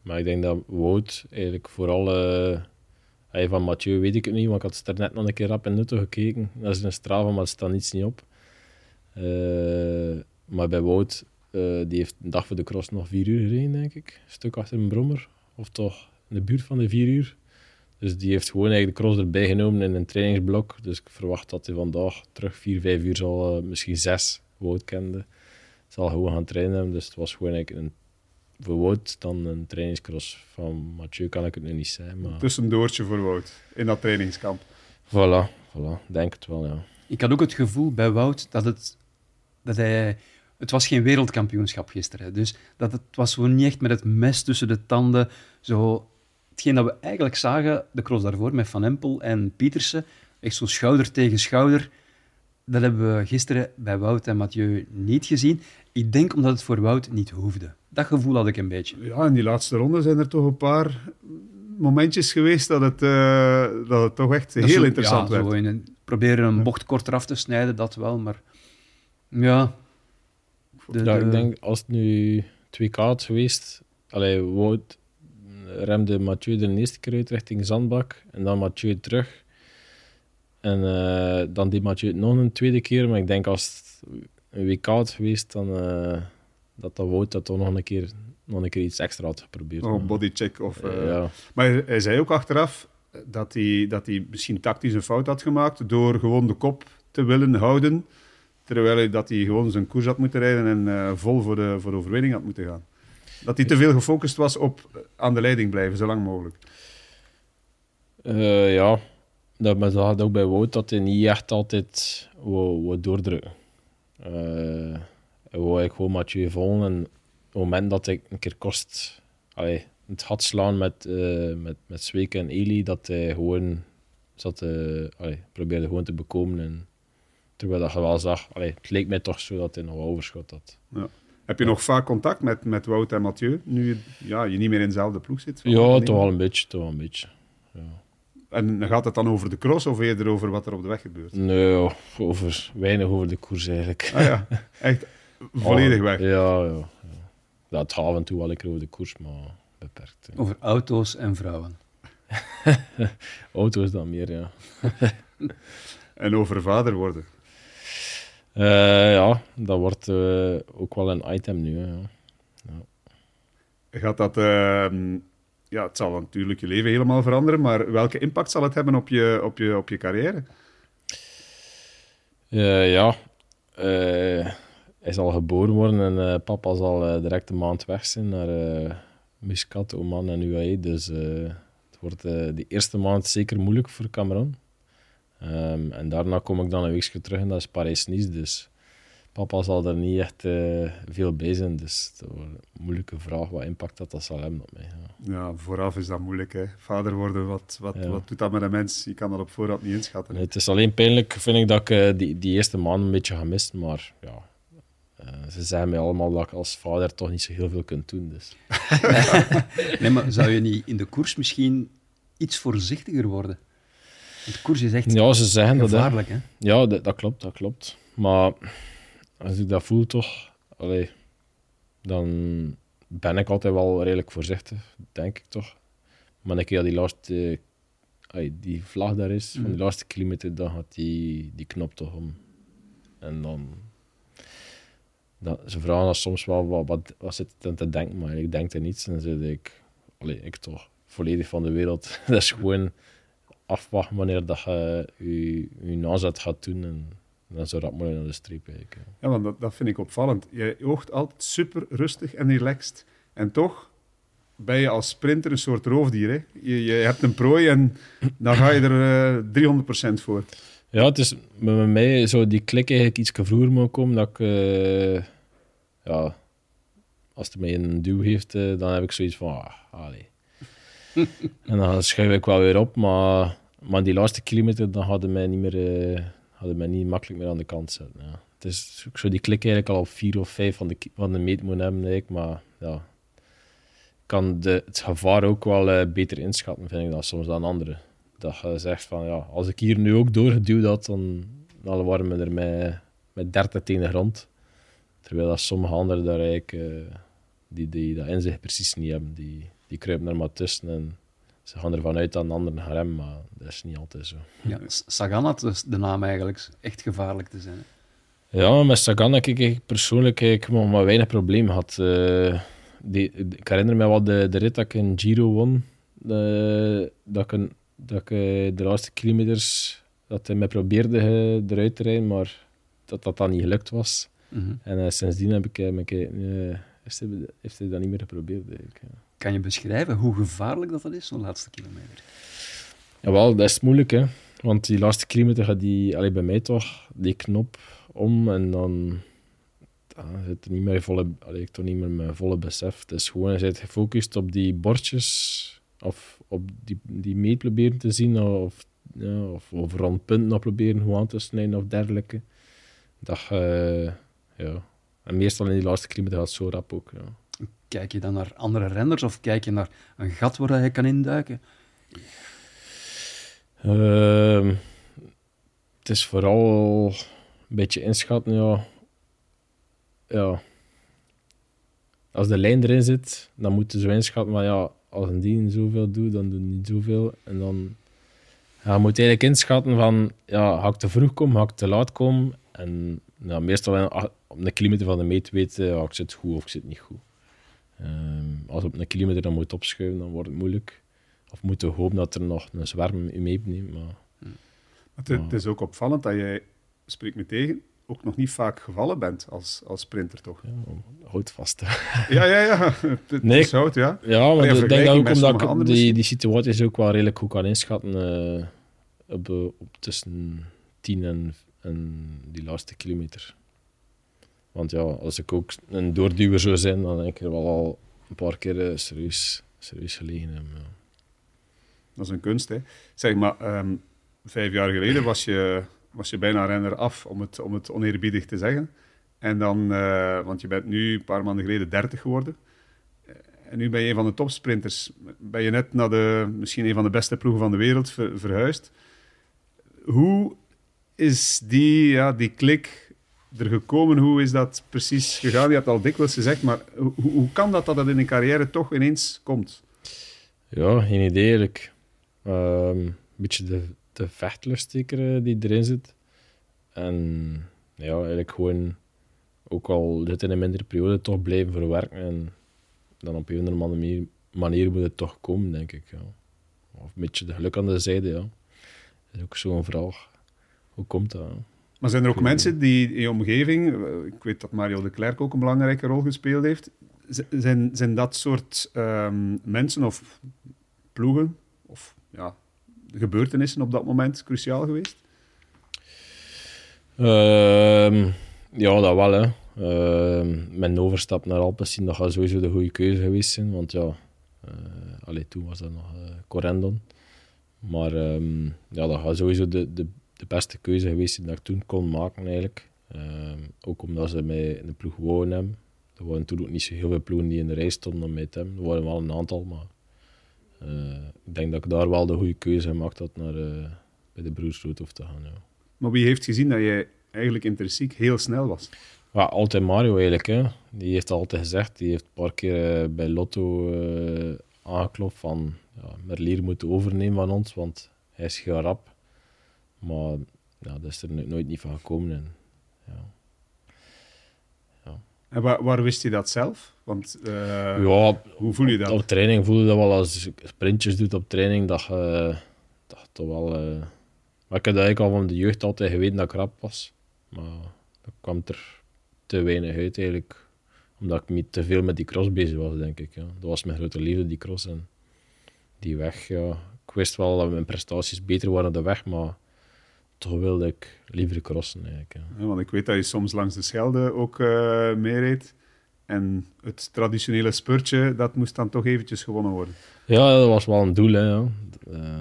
maar ik denk dat Wout eigenlijk vooral... hij van Mathieu weet ik het niet, want ik had er net nog een keer rap in Nutto gekeken. Dat is een Strava, maar er staat niets niet op. Maar bij Wout, die heeft een dag voor de cross nog vier uur gereden, denk ik. Een stuk achter een brommer. Of toch in de buurt van de vier uur. Dus die heeft gewoon eigenlijk de cross erbij genomen in een trainingsblok. Dus ik verwacht dat hij vandaag terug 4, 5 uur zal, eh, misschien 6, Wout kende, zal gewoon gaan trainen. Dus het was gewoon eigenlijk een, voor Wout dan een trainingscross. Van Mathieu kan ik het nu niet zijn, maar
Tussendoortje voor Wout in dat trainingskamp.
voilà, voilà, denk het wel, ja.
Ik had ook het gevoel bij Wout dat het, dat hij... Het was geen wereldkampioenschap gisteren. Dus dat het was zo niet echt met het mes tussen de tanden. Zo, hetgeen dat we eigenlijk zagen, de cross daarvoor met Van Empel en Pietersen, echt zo schouder tegen schouder. Dat hebben we gisteren bij Wout en Mathieu niet gezien. Ik denk omdat het voor Wout niet hoefde. Dat gevoel had ik een beetje.
Ja, in die laatste ronde zijn er toch een paar momentjes geweest dat het, uh, dat het toch echt
dat
heel
zo,
interessant
ja,
werd.
Zo in een, proberen een bocht korter af te snijden, dat wel, maar ja. De,
ja,
de-
ik denk als het nu 2K had geweest, allee, Wout remde Mathieu de eerste keer uit richting Zandbak en dan Mathieu terug. En eh, dan deed Mathieu het nog een tweede keer, maar ik denk als het een WK had geweest, dan eh, dat dat Wout dat toch nog een keer, nog een keer iets extra had geprobeerd.
Nog een bodycheck. Of, eh,
ja.
Maar hij, zei ook achteraf dat hij, dat hij misschien tactisch een fout had gemaakt door gewoon de kop te willen houden. Terwijl hij, dat hij gewoon zijn koers had moeten rijden en vol voor de, voor de overwinning had moeten gaan. Dat hij te veel gefocust was op eh, aan de leiding blijven, zo lang mogelijk.
Eh, ja, dat, maar dat had ook bij Wout dat hij niet echt altijd wou, wou doordrukken. Eh, hij wou eigenlijk gewoon Mathieu volgen en op het moment dat ik een keer kost allee, het had slaan met, eh met, met Zweken en Eli, dat hij gewoon zat, eh, allee, probeerde gewoon te bekomen. En, terwijl dat je wel zag, allee, het leek mij toch zo dat hij nog overschot had.
Heb je nog vaak contact met, met Wout en Mathieu, nu je, ja, je niet meer in dezelfde ploeg zit?
Ja, toch wel een beetje, toch wel een beetje. Ja.
En gaat het dan over de cross of eerder over wat er op de weg gebeurt?
Nee, over, weinig over de koers eigenlijk.
Ah ja, [laughs] echt volledig
Oh,
weg.
Ja, ja. ja. Dat gaat af en toe wel lekker over de koers, maar beperkt. hè.
Over auto's en vrouwen. [laughs]
Auto is dan meer, ja. [laughs]
En over vader worden.
Eh, ja, dat wordt eh, ook wel een item nu. Hè, ja.
Gaat dat, ehm, ja, het zal natuurlijk je leven helemaal veranderen, maar welke impact zal het hebben op je, op je, op je carrière?
Eh, ja, hij zal geboren worden en papa zal direct een maand weg zijn naar Muscat, Oman en UAE. Dus het wordt de eerste maand zeker moeilijk voor Cameron. Ehm, en daarna kom ik dan een weekje terug en dat is Parijs-Nice. Dus papa zal er niet echt eh, veel bij zijn. Dus het wordt een moeilijke vraag wat impact dat, dat zal hebben op mij. Ja.
Ja, vooraf is dat moeilijk. Hè. Vader worden, wat, wat,
Ja.
wat doet dat met een mens? Je kan dat op voorhand niet inschatten.
Nee, het is alleen pijnlijk, vind ik, dat ik eh, die, die eerste maand een beetje ga missen. Maar ja, eh, ze zeggen mij allemaal dat ik als vader toch niet zo heel veel kunt doen. Dus. [laughs]
Nee, maar zou je niet in de koers misschien iets voorzichtiger worden? De koers is echt
Ja, ze zeggen dat. hè.
gevaarlijk, hè?
Ja, dat, dat klopt, dat klopt. Maar als ik dat voel, toch, allee, dan ben ik altijd wel redelijk voorzichtig, denk ik toch. Maar een keer dat die laatste, allee, die vlag daar is, van die
Mhm.
laatste kilometer, dan gaat die, die knop toch om. En dan, dan ze vragen dan soms wel, wat, wat, wat zit te denken, maar ik denk er niets. En dan zeg ik, allee, ik toch, volledig van de wereld. [laughs] dat is gewoon afwachten wanneer dat je je, je gaat doen en dan zo rap mogelijk naar de streep eigenlijk. ja.
Want dat, dat vind ik opvallend. Je oogt altijd super rustig en relaxed. En toch ben je als sprinter een soort roofdier. Hè? Je, je hebt een prooi en dan ga je er eh 300% voor.
Ja, het is met mij zou die klik eigenlijk iets vroeger moeten komen. Dat ik, eh, ja, als het mij een duw heeft, eh, dan heb ik zoiets van, ah, allee. [laughs] en dan schuif ik wel weer op, maar, maar die laatste kilometer, dan hadden mij niet meer, eh, hadden mij niet makkelijk meer aan de kant zetten. Ja. Het is, ik zou die klik eigenlijk al op vier of vijf van de, van de meet moeten hebben, eigenlijk, maar ja. Ik kan de, het gevaar ook wel eh, beter inschatten, vind ik dan soms dan anderen dat je zegt van ja, als ik hier nu ook doorgeduwd had, dan, dan waren we er met, met 30 tegen grond. Terwijl dat sommige anderen daar eigenlijk, eh, die, die dat inzicht precies niet hebben. Die, die kruipen er maar tussen en ze gaan ervan uit dat een ander gaan remmen, maar dat is niet altijd zo.
Ja, Sagan had dus de naam eigenlijk echt gevaarlijk te zijn. hè.
Ja, met Sagan heb ik persoonlijk eigenlijk maar, maar weinig probleem gehad. Eh, die, ik herinner me wel de, de rit dat ik in Giro won. De, dat ik, een- dat ik eh, de laatste kilometers dat hij mij probeerde eh, eruit te rijden, maar dat dat dan niet gelukt was.
Mhm.
En eh, sindsdien heb ik, heb ik eh, heeft, hij, heeft hij dat niet meer geprobeerd. Eigenlijk. ja.
Kan je beschrijven hoe gevaarlijk dat, dat is, zo'n laatste kilometer?
Jawel, dat is moeilijk, hè. Want die laatste kilometer gaat die, allee, bij mij toch, die knop om en dan ah, zit er niet meer volle, allee, ik toch niet meer met volle besef. Het is gewoon, je bent gefocust op die bordjes of op die, die meet proberen te zien of, ja, of, rond punten proberen hoe aan te snijden of dergelijke. Dat, eh, ja. En meestal in die laatste kilometer gaat het zo rap ook. Ja.
Kijk je dan naar andere renners of kijk je naar een gat waar je kan induiken?
Ehm, het is vooral een beetje inschatten, ja. ja. Als de lijn erin zit, dan moeten ze inschatten, maar ja, als een dien zoveel doet, dan doet niet zoveel. En dan ja, je moet eigenlijk inschatten van, ja, ga ik te vroeg komen, ga ik te laat komen? En ja, meestal op een kilometer van de meet weten, ja, ik zit goed of ik zit niet goed. Ehm, als op een kilometer dan moet opschuiven, dan wordt het moeilijk. Of moeten we hopen dat er nog een zwerm in meeneemt. Maar...
Het, het, is ook opvallend dat jij, spreek me tegen, ook nog niet vaak gevallen bent als, als sprinter, toch?
Ja, houd vast.
Ja, ja, ja. Het, nee, is hout, ja.
Ja, maar ik denk dat ook omdat ik die, die situaties ook wel redelijk goed kan inschatten uh, op, op tussen 10 en, en die laatste kilometer. Want ja, als ik ook een doorduwer zou zijn, dan denk ik er wel al een paar keer uh, serieus, serieus gelegen Ja.
Dat is een kunst, hè. Zeg maar, um, vijf jaar geleden was je, was je bijna renner af, om het, om het oneerbiedig te zeggen. En dan, uh, want je bent nu een paar maanden geleden 30 geworden. En nu ben je een van de topsprinters. Ben je net naar de, misschien een van de beste ploegen van de wereld ver, verhuisd. Hoe is die, ja, die klik er gekomen? Hoe is dat precies gegaan? Je hebt al dikwijls gezegd, maar hoe, hoe kan dat dat in een carrière toch ineens komt?
Ja, geen idee eigenlijk. Um, een beetje de, de zeker die erin zit. En ja, eigenlijk gewoon, ook al zit in een mindere periode, toch blijven verwerken. En dan op een of andere manier, manier moet het toch komen, denk ik. Ja. Of een beetje de geluk aan de zijde, ja. Dat is ook zo'n vraag. Hoe komt dat?
Maar zijn er ook mensen die in je omgeving, ik weet dat Mario de Klerk ook een belangrijke rol gespeeld heeft, zijn, zijn dat soort um, mensen of ploegen of ja, gebeurtenissen op dat moment cruciaal geweest?
Uh, ja, dat wel. Hè. Uh, mijn overstap naar Alpecin, dat gaat sowieso de goede keuze geweest zijn. Want ja, uh, allee, toen was dat nog uh, Corendon. Maar um, ja, dat gaat sowieso de, de, de beste keuze geweest dat ik toen kon maken eigenlijk. Ehm, ook omdat ze mij in de ploeg wonen Er waren toen ook niet zo heel veel ploegen die in de rij stonden om mee te hebben. Er waren wel een aantal, maar uh, ik denk dat ik daar wel de goede keuze gemaakt had naar uh, bij de Broersroodhof te gaan. Ja.
Maar wie heeft gezien dat jij eigenlijk intrinsiek heel snel was?
Ja, altijd Mario eigenlijk. Hè. Die heeft altijd gezegd, die heeft een paar keer uh, bij Lotto aangeklopt van ja, Merlier moet overnemen van ons, want hij is heel rap. Maar ja, dat is er nooit niet van gekomen. En, ja.
En waar, waar, wist je dat zelf? Want uh,
ja,
hoe voel je dat?
Op training voel je dat wel als je sprintjes doet op training. Dat, uh, dat toch wel. Uh, maar ik heb eigenlijk al van de jeugd altijd geweten dat ik rap was. Maar dat kwam er te weinig uit eigenlijk. Omdat ik niet te veel met die cross bezig was, denk ik. Ja. Dat was mijn grote liefde, die cross. En die weg, ja. Ik wist wel dat mijn prestaties beter waren op de weg, maar toch wilde ik liever crossen eigenlijk.
Ja. want ik weet dat je soms langs de Schelde ook uh, meereed. En het traditionele spurtje, dat moest dan toch eventjes gewonnen worden.
Ja, dat was wel een doel. Hè, ja. Uh,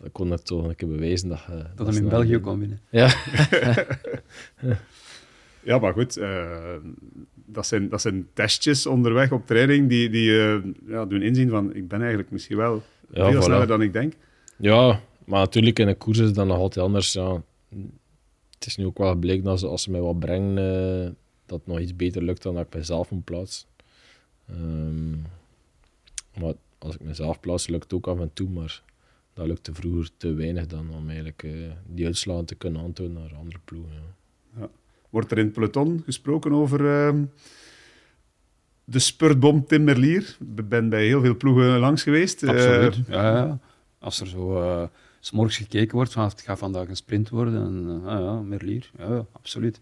dat kon ik toch een keer bewijzen. Dat, uh,
dat, dat hem in België kon winnen.
Ja.
ja, maar goed. dat, zijn, dat zijn testjes onderweg op training die, die ja, doen inzien van ik ben eigenlijk misschien wel ja, veel voilà. sneller dan ik denk.
Ja, maar natuurlijk in een koers is het dan nog altijd anders. Ja. Het is nu ook wel gebleken dat als ze mij wat brengen, uh, dat het nog iets beter lukt dan dat ik mezelf moet plaatsen. Um, maar als ik mezelf plaats, lukt het ook af en toe, maar dat lukte vroeger te weinig dan om eigenlijk uh, die uitslagen te kunnen aantonen naar andere ploegen. Ja.
Ja. Wordt er in het peloton gesproken over uh, de spurtbom Tim Merlier? Ik ben bij heel veel ploegen langs geweest.
Absoluut, uh, ja, Als er zo s'morgens gekeken wordt van het gaat vandaag een sprint worden. En, uh, ja, Merlier, ja, absoluut.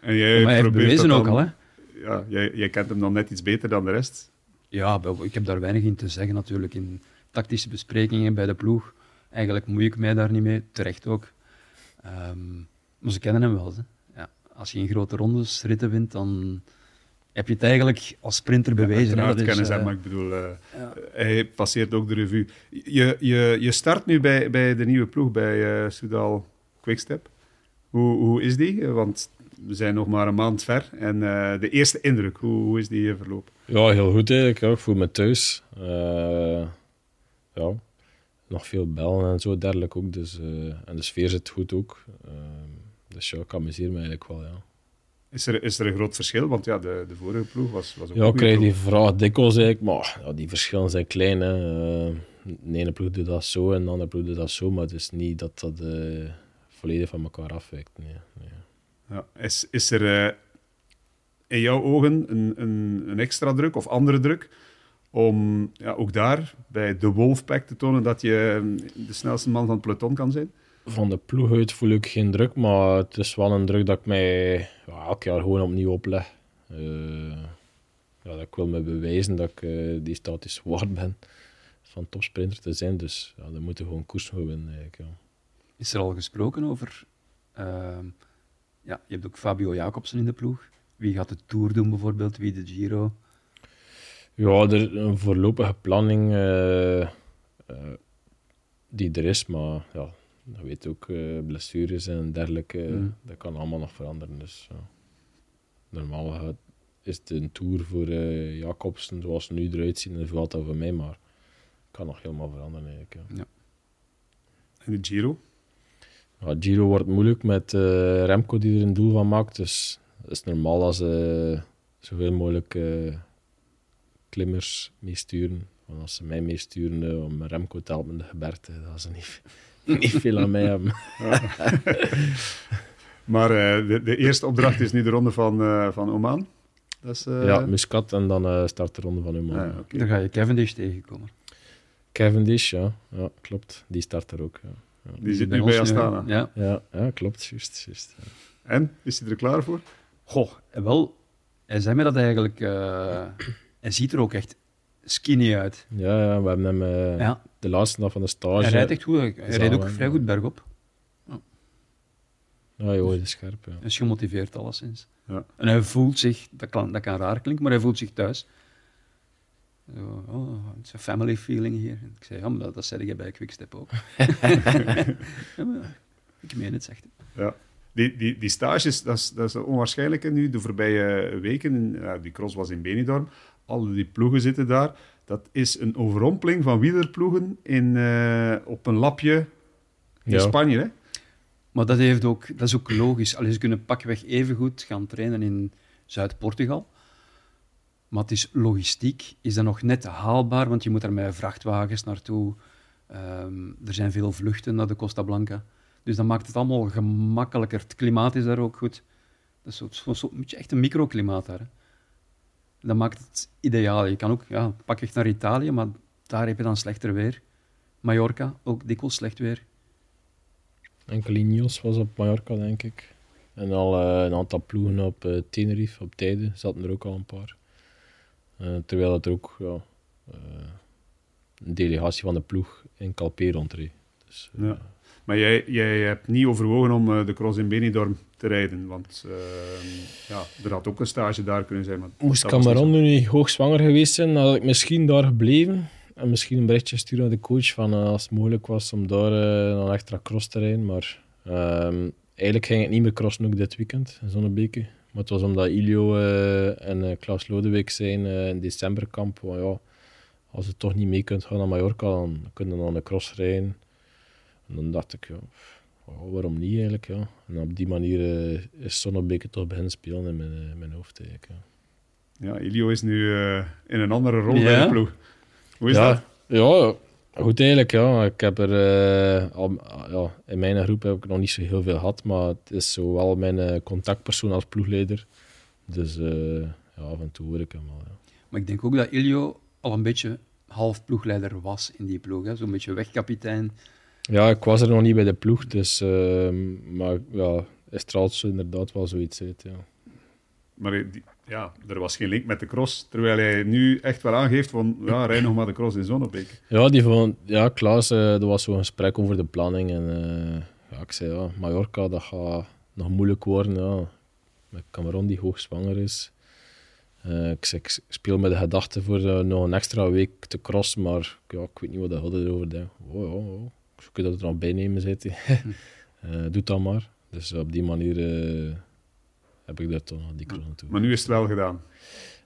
En jij
maar hij heeft bewezen
dan,
ook al, hè?
Ja, jij, jij kent hem dan net iets beter dan de rest.
Ja, ik heb daar weinig in te zeggen natuurlijk. In tactische besprekingen bij de ploeg eigenlijk moei ik mij daar niet mee, terecht ook. Ehm, maar ze kennen hem wel. Hè. Ja, als je in grote rondes ritten wint, dan heb je het eigenlijk als sprinter bewezen. hè.
Uiteraard
Dat is,
kennen ze hem,
eh,
maar ik bedoel, eh,
ja.
hij passeert ook de revue. Je, je, je start nu bij, bij de nieuwe ploeg, bij eh Soudal Quickstep. Hoe, hoe is die? Want we zijn nog maar een maand ver. En eh, de eerste indruk, hoe, hoe is die verlopen?
Ja, heel goed eigenlijk. Ja. Ik voel me thuis. Eh, ja, nog veel bellen en zo dergelijk ook. Dus, eh, en de sfeer zit goed ook. Dus ja, ik amuseer me eigenlijk wel, ja.
Is er, is er een groot verschil? Want ja, de, de vorige ploeg was, was ook
Ja, ik krijg die vraag dikwijls eigenlijk, maar ja, die verschillen zijn klein. Hè. Eh, de ene ploeg doet dat zo en de andere ploeg doet dat zo, maar het is niet dat dat eh, volledig van elkaar afwijkt. Nee, nee.
Ja. Is, is er eh, in jouw ogen een, een, een extra druk of andere druk om ja, ook daar bij de Wolfpack te tonen dat je eh, de snelste man van het peloton kan zijn?
Van de ploeg uit voel ik geen druk, maar het is wel een druk dat ik mij ja, elk jaar gewoon opnieuw opleg. Eh, ja, dat ik wil me bewijzen dat ik eh, die status waard ben van topsprinter te zijn. Dus ja, dan moeten we gewoon koers winnen. Ja.
Is er al gesproken over... ehm, ja, je hebt ook Fabio Jacobsen in de ploeg. Wie gaat de Tour doen bijvoorbeeld? Wie de Giro?
Ja, er een voorlopige planning eh, die er is, maar ja, je weet ook, eh, blessures en dergelijke,
Mm.
dat kan allemaal nog veranderen. Dus ja. normaal gaat- is het een tour voor eh Jacobsen zoals ze nu eruit zien, en dat valt dat voor mij, maar het kan nog helemaal veranderen eigenlijk. Ja.
In de Giro?
Ja, Giro wordt moeilijk met eh, Remco die er een doel van maakt, dus het is normaal als ze zoveel mogelijk klimmers meesturen. Want als ze mij meesturen om Remco te helpen de gebergte, dat ze niet, niet veel aan mij hebben.
Maar eh, de, de eerste opdracht is nu de ronde van, eh, van Oman. Dat is, eh,
Ja, Muscat en dan eh, start de ronde van Oman.
ah, oké.
Dan ga je Cavendish tegenkomen.
Cavendish, ja. ja, klopt. Die start er ook. Ja,
Die zit nu bij Astana.
Ja.
ja, ja klopt. Juist, juist. ja.
En? Is hij er klaar voor?
Goh, en wel, hij zei me dat eigenlijk... eh, hij ziet er ook echt skinny uit.
Ja, ja, we hebben hem eh,
Ja,
de laatste dag van de stage.
hij rijdt echt goed. Hij rijdt ook vrij
ja.
goed bergop.
Ja, je hoort scherp. Ja.
Hij is gemotiveerd, alleszins.
Ja.
En hij voelt zich, dat kan, dat kan raar klinken, maar hij voelt zich thuis. Zo, oh, het is een family feeling hier. Ik zei, ja, maar dat, dat zei jij bij Quickstep ook. [laughs] ja, maar, ik meen het, zegt hij.
Ja. Die, die, die stages, dat is, dat is onwaarschijnlijk hè, nu. De voorbije weken, ja, die cross was in Benidorm, al die ploegen zitten daar. Dat is een overrompeling van wielerploegen in, eh, op een lapje in
Ja.
Spanje. Hè?
Maar dat, heeft ook, dat is ook logisch. Allee, ze kunnen pakweg even goed gaan trainen in Zuid-Portugal. Maar het is logistiek, is dat nog net haalbaar, want je moet er met vrachtwagens naartoe. Ehm, er zijn veel vluchten naar de Costa Blanca. Dus dat maakt het allemaal gemakkelijker. Het klimaat is daar ook goed. Dat is zo, zo, zo- echt een microklimaat daar. Hè. Dat maakt het ideaal. Je kan ook ja, pakweg naar Italië, maar daar heb je dan slechter weer. Mallorca, ook dikwijls slecht weer.
Enkel Ineos was op Mallorca, denk ik. En al eh, een aantal ploegen op eh, Tenerife, op tijden, zaten er ook al een paar. Eh, terwijl het er ook ja, eh, een delegatie van de ploeg in Calpe rondreed. Dus,
Ja. Maar jij, jij hebt niet overwogen om eh, de cross in Benidorm te rijden. Want eh, ja, er had ook een stage daar kunnen zijn. Maar
Moest Cameron nu niet hoogzwanger geweest zijn, dan had ik misschien daar gebleven. En misschien een berichtje sturen naar de coach van eh, als het mogelijk was om daar eh, een extra cross te rijden. Maar ehm, eigenlijk ging het niet meer crossen ook dit weekend in Zonnebeke. Maar het was omdat Ilio eh, en eh, Klaus Lodewijk zijn eh, in decemberkamp. Van, ja, als je toch niet mee kunt gaan naar Mallorca, dan kun je dan een cross rijden. En dan dacht ik, ja, ja, waarom niet eigenlijk? Ja. En op die manier eh, is Zonnebeke toch beginnen spelen in mijn, eh, mijn hoofd eigenlijk. Ja.
Ja, Ilio is nu eh, in een andere rol
Ja?
bij de ploeg. Hoe is
ja,
dat?
Ja, goed eigenlijk. Ja. Ik heb er, eh, al, ja, in mijn groep heb ik nog niet zo heel veel gehad, maar het is zo wel mijn contactpersoon als ploegleider. Dus eh, ja, af en toe hoor ik hem wel. Ja.
Maar ik denk ook dat Ilio al een beetje half ploegleider was in die ploeg. hè. Zo'n beetje wegkapitein.
Ja, ik was er nog niet bij de ploeg, dus, ehm, maar ja, zo inderdaad wel zoiets uit. Ja.
Maar die, ja, er was geen link met de cross. Terwijl hij nu echt wel aangeeft van, ja, rij nog maar de cross in Zonnebeek.
Ja, die van, ja Klaas, uh, er was zo'n gesprek over de planning. En uh, ja, ik zei, ja, Mallorca, dat gaat nog moeilijk worden. Ja. Met Cameron die hoogzwanger is. Uh, ik, ik, speel met de gedachte voor nog een extra week te crossen, maar ja, ik weet niet wat de hadden erover denken. Oh, oh. Je kunt dat er dan bij nemen, zei hij. uh, [laughs] doe dat maar. Dus op die manier heb ik daar toch nog die cross naartoe.
Maar nu is het wel gedaan?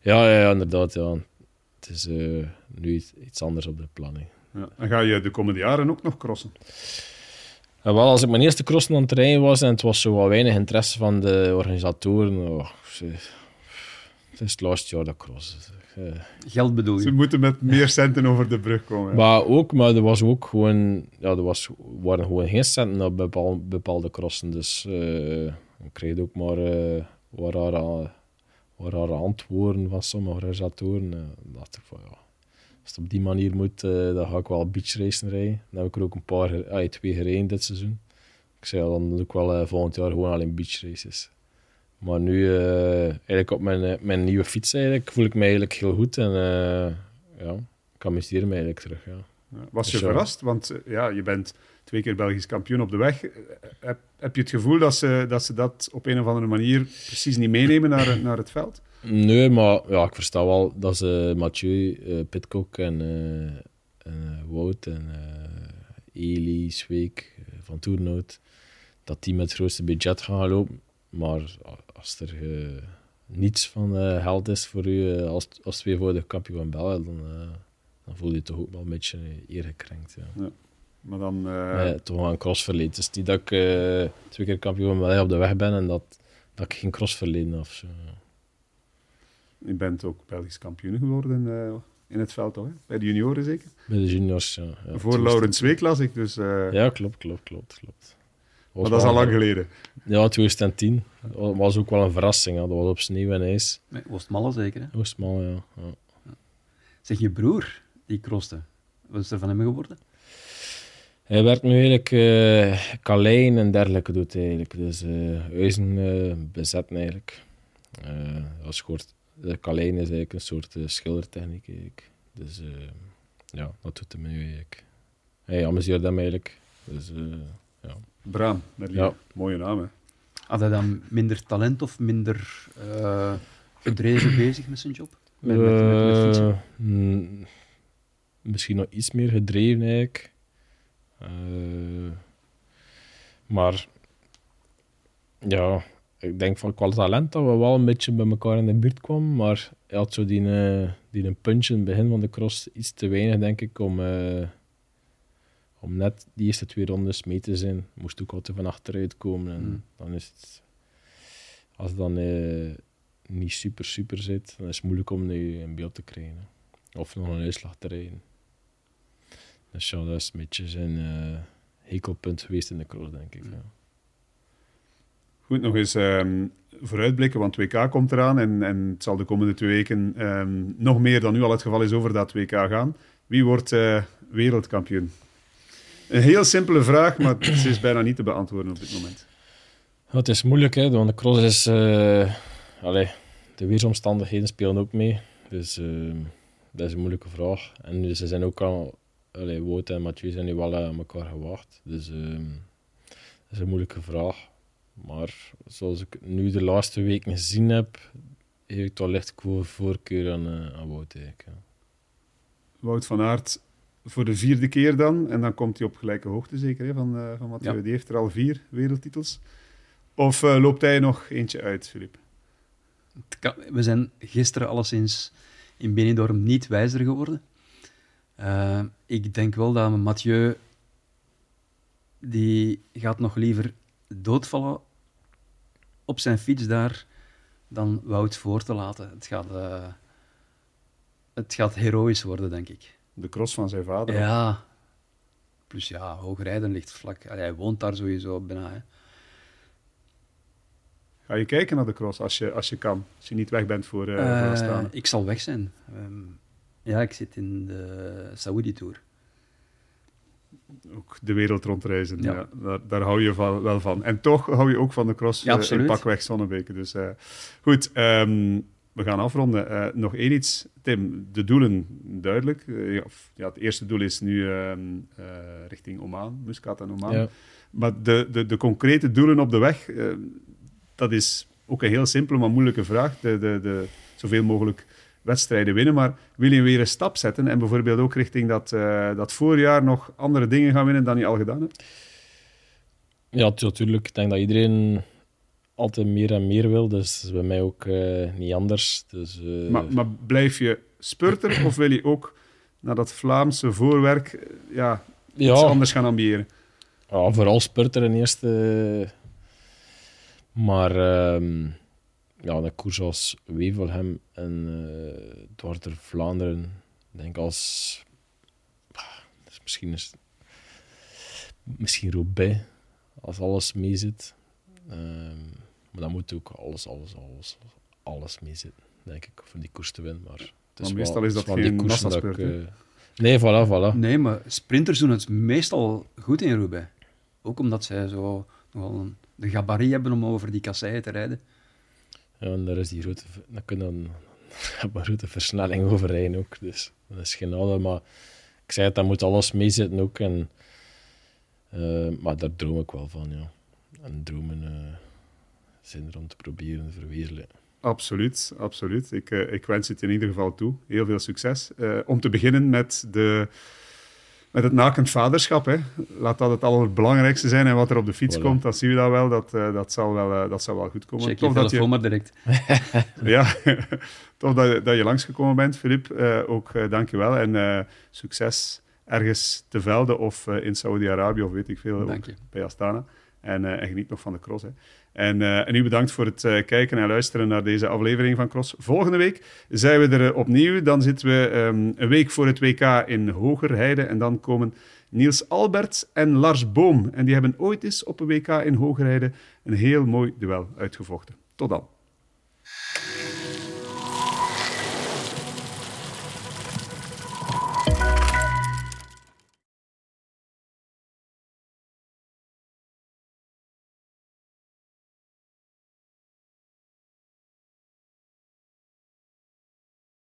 Ja, ja, ja inderdaad. Ja. Het is nu iets, iets, anders op de planning.
Ja. En ga je de komende jaren ook nog crossen?
Wel, als ik mijn eerste crossen aan het rijden was en het was zo wat weinig interesse van de organisatoren, oh, het is het laatste jaar dat cross.
Uh, Geld bedoel je?
Ze moeten met meer centen over de brug komen. Ja.
Maar ook, maar er was ook gewoon, ja, er was, waren gewoon geen centen op bepaalde, bepaalde crossen. Dus uh, ik kreeg ook maar uh, wat rare, wat rare antwoorden van sommige organisatoren. Uh, dacht ik van ja, als het op die manier moet, uh, dan ga ik wel beachracen rijden. Dan heb ik er ook een paar, ah, twee gereden dit seizoen. Ik zei dan doe ik wel volgend jaar gewoon alleen beachraces. Maar nu, uh, eigenlijk op mijn, mijn nieuwe fiets, eigenlijk, voel ik me eigenlijk heel goed. En uh, ja, ik amuseer me eigenlijk terug. Ja.
Was je dus, verrast? Want ja, je bent twee keer Belgisch kampioen op de weg. Heb, heb je het gevoel dat ze, dat ze dat op een of andere manier precies niet meenemen naar, naar het veld?
Nee, maar ja, ik versta wel dat ze Mathieu, uh, Pitcock en, en Wout en Eli, Zweek van Toernoot, dat die met het grootste budget gaan lopen. Maar als er uh, niets van uh, geld is voor u uh, als, als tweevoudig kampioen van België, dan, dan voel je je toch ook wel een beetje eer gekrenkt. Ja. ja.
Maar dan...
Nee, toch wel een crossverleden. Het is niet dat ik twee keer kampioen van België op de weg ben en dat, dat ik geen crossverleden of zo.
Je bent ook Belgisch kampioen geworden in het veld, toch? Hè? Bij de junioren zeker?
Bij de juniors, ja. ja
Voor Laurens Week las ik, dus...
Ja, klopt, klopt, klopt, klopt.
Maar dat is al lang geleden.
Ja, 2010. Dat was ook wel een verrassing. Hè. Dat was op sneeuw en ijs.
Nee, Oostmalle zeker, hè?
Oostmalle, ja. ja.
Zeg, je broer, die croste, wat is er van hem geworden?
Hij werd nu eigenlijk uh, kalein en dergelijke doet eigenlijk. Dus uh, huizen uh, bezetten eigenlijk. Uh, als soort, de kalein is eigenlijk een soort schildertechniek eigenlijk. Dus ja, dat doet hem nu eigenlijk. Hij amuseert hem eigenlijk. Dus.
Braam, ja. mooie naam hè.
Had hij dan minder talent of minder uh, gedreven [clears throat] bezig met zijn job? Met, met, met,
uh, mm, misschien nog iets meer gedreven eigenlijk. Uh, maar ja, ik denk van qua talent dat we wel een beetje bij elkaar in de buurt kwamen. Maar hij had zo die, die een punch in het begin van de cross iets te weinig, denk ik, om om net die eerste twee rondes mee te zijn, moest ook altijd van achteruit komen. En hmm. dan is het, als het dan uh, niet super, super zit, dan is het moeilijk om nu in beeld te krijgen. Of nog een uitslag te rijden. Dus ja, dat is een beetje zijn uh, hekelpunt geweest in de cross, denk ik. Ja.
Goed, nog eens um, vooruitblikken, want WK komt eraan en, en het zal de komende twee weken um, nog meer dan nu al het geval is over dat WK gaan. Wie wordt uh, wereldkampioen? Een heel simpele vraag, maar het is bijna niet te beantwoorden op dit moment.
het is moeilijk, hè, want de cross is... Uh, allez, de weersomstandigheden spelen ook mee. Dus uh, dat is een moeilijke vraag. En ze zijn ook al... Allez, Wout en Mathieu zijn nu wel aan elkaar gewacht. Dus uh, dat is een moeilijke vraag. Maar zoals ik nu de laatste weken gezien heb, heb ik toch licht voorkeur aan, aan Wout.
Wout van Aert voor de vierde keer dan. En dan komt hij op gelijke hoogte zeker hè, van, uh, van Mathieu. Die heeft er al vier wereldtitels. Of uh, loopt hij nog eentje uit, Filip?
We zijn gisteren alleszins in Benidorm niet wijzer geworden. Uh, ik denk wel dat Mathieu... Die gaat nog liever doodvallen op zijn fiets daar dan Wout voor te laten. Het gaat, het gaat heroïs worden, denk ik
de cross van zijn vader.
Ja. Plus ja, Hoogrijden ligt vlak. hij woont daar sowieso bijna. Hè.
Ga je kijken naar de cross als je, als je kan? Als je niet weg bent voor, uh, uh, voor Astana?
Ik zal weg zijn. Um, ja, ik zit in de Saudi Tour.
ook de wereld rondreizen. Ja.
Ja.
daar, daar hou je van, wel van. En toch hou je ook van de cross
Ja,
eh, in
absoluut.
pakweg Zonnebeke. Dus eh, goed, ehm, we gaan afronden. Eh, nog één iets. Tim, de doelen, duidelijk. Eh, ja, het eerste doel is nu ehm, eh, richting Oman, Muscat en Oman.
Ja.
Maar de, de, de concrete doelen op de weg, eh, dat is ook een heel simpele, maar moeilijke vraag. De, de, de, zoveel mogelijk wedstrijden winnen. Maar wil je weer een stap zetten en bijvoorbeeld ook richting dat, dat voorjaar nog andere dingen gaan winnen dan je al gedaan hebt?
Ja, natuurlijk. Ik denk dat iedereen altijd meer en meer wil. Dus dat is bij mij ook eh, niet anders. Dus, eh,
Maar, maar blijf je spurter of wil je ook naar dat Vlaamse voorwerk eh, ja, iets anders gaan ambiëren?
ja, vooral spurter in eerste. Maar ehm, ja, een koers als Wevelgem en eh Dwarter Vlaanderen, ik denk als. ah, dus misschien is misschien Roubaix, als alles mee zit. Ehm, maar dan moet ook alles, alles, alles, alles mee zitten, denk ik, om die koers te winnen. Maar, het
Maar meestal is dat geen massaspurt, hè?
eh, Nee, voilà, voilà.
Nee, maar sprinters doen het meestal goed in Roubaix. Ook omdat zij zo nogal een, de gabarit hebben om over die kasseien te rijden.
Ja, en daar is die grote, dan kun je een, een grote versnelling overrijden ook. Dus dat is geen maar ik zei het, daar moet alles mee zitten ook. En, eh, maar daar droom ik wel van, ja. En dromen eh, zijn er om te proberen te verwezenlijken.
Absoluut, absoluut. Ik, eh, ik wens het je in ieder geval toe. Heel veel succes. Eh, om te beginnen met, de, met het nakend vaderschap. Hè. Laat dat het allerbelangrijkste zijn. En wat er op de fiets
Voilà.
komt, dat zien we dan wel. Dat, eh, dat, zal, wel dat zal wel goed komen.
Check je
Tof dat je,
telefoon maar direct. [laughs]
ja, [laughs] tof dat, je- dat je langsgekomen bent, Filip. Eh, ook eh, dank je wel. En eh, succes ergens te velden of eh, in Saudi-Arabië of weet ik veel. ook
Dank je.
bij Astana. En, eh, en geniet nog van de cross. Hè. En, eh, en u bedankt voor het eh, kijken en luisteren naar deze aflevering van Cross. Volgende week zijn we er opnieuw. Dan zitten we ehm, een week voor het WK in Hogerheide. En dan komen Niels Alberts en Lars Boom. En die hebben ooit eens op een WK in Hogerheide een heel mooi duel uitgevochten. Tot dan.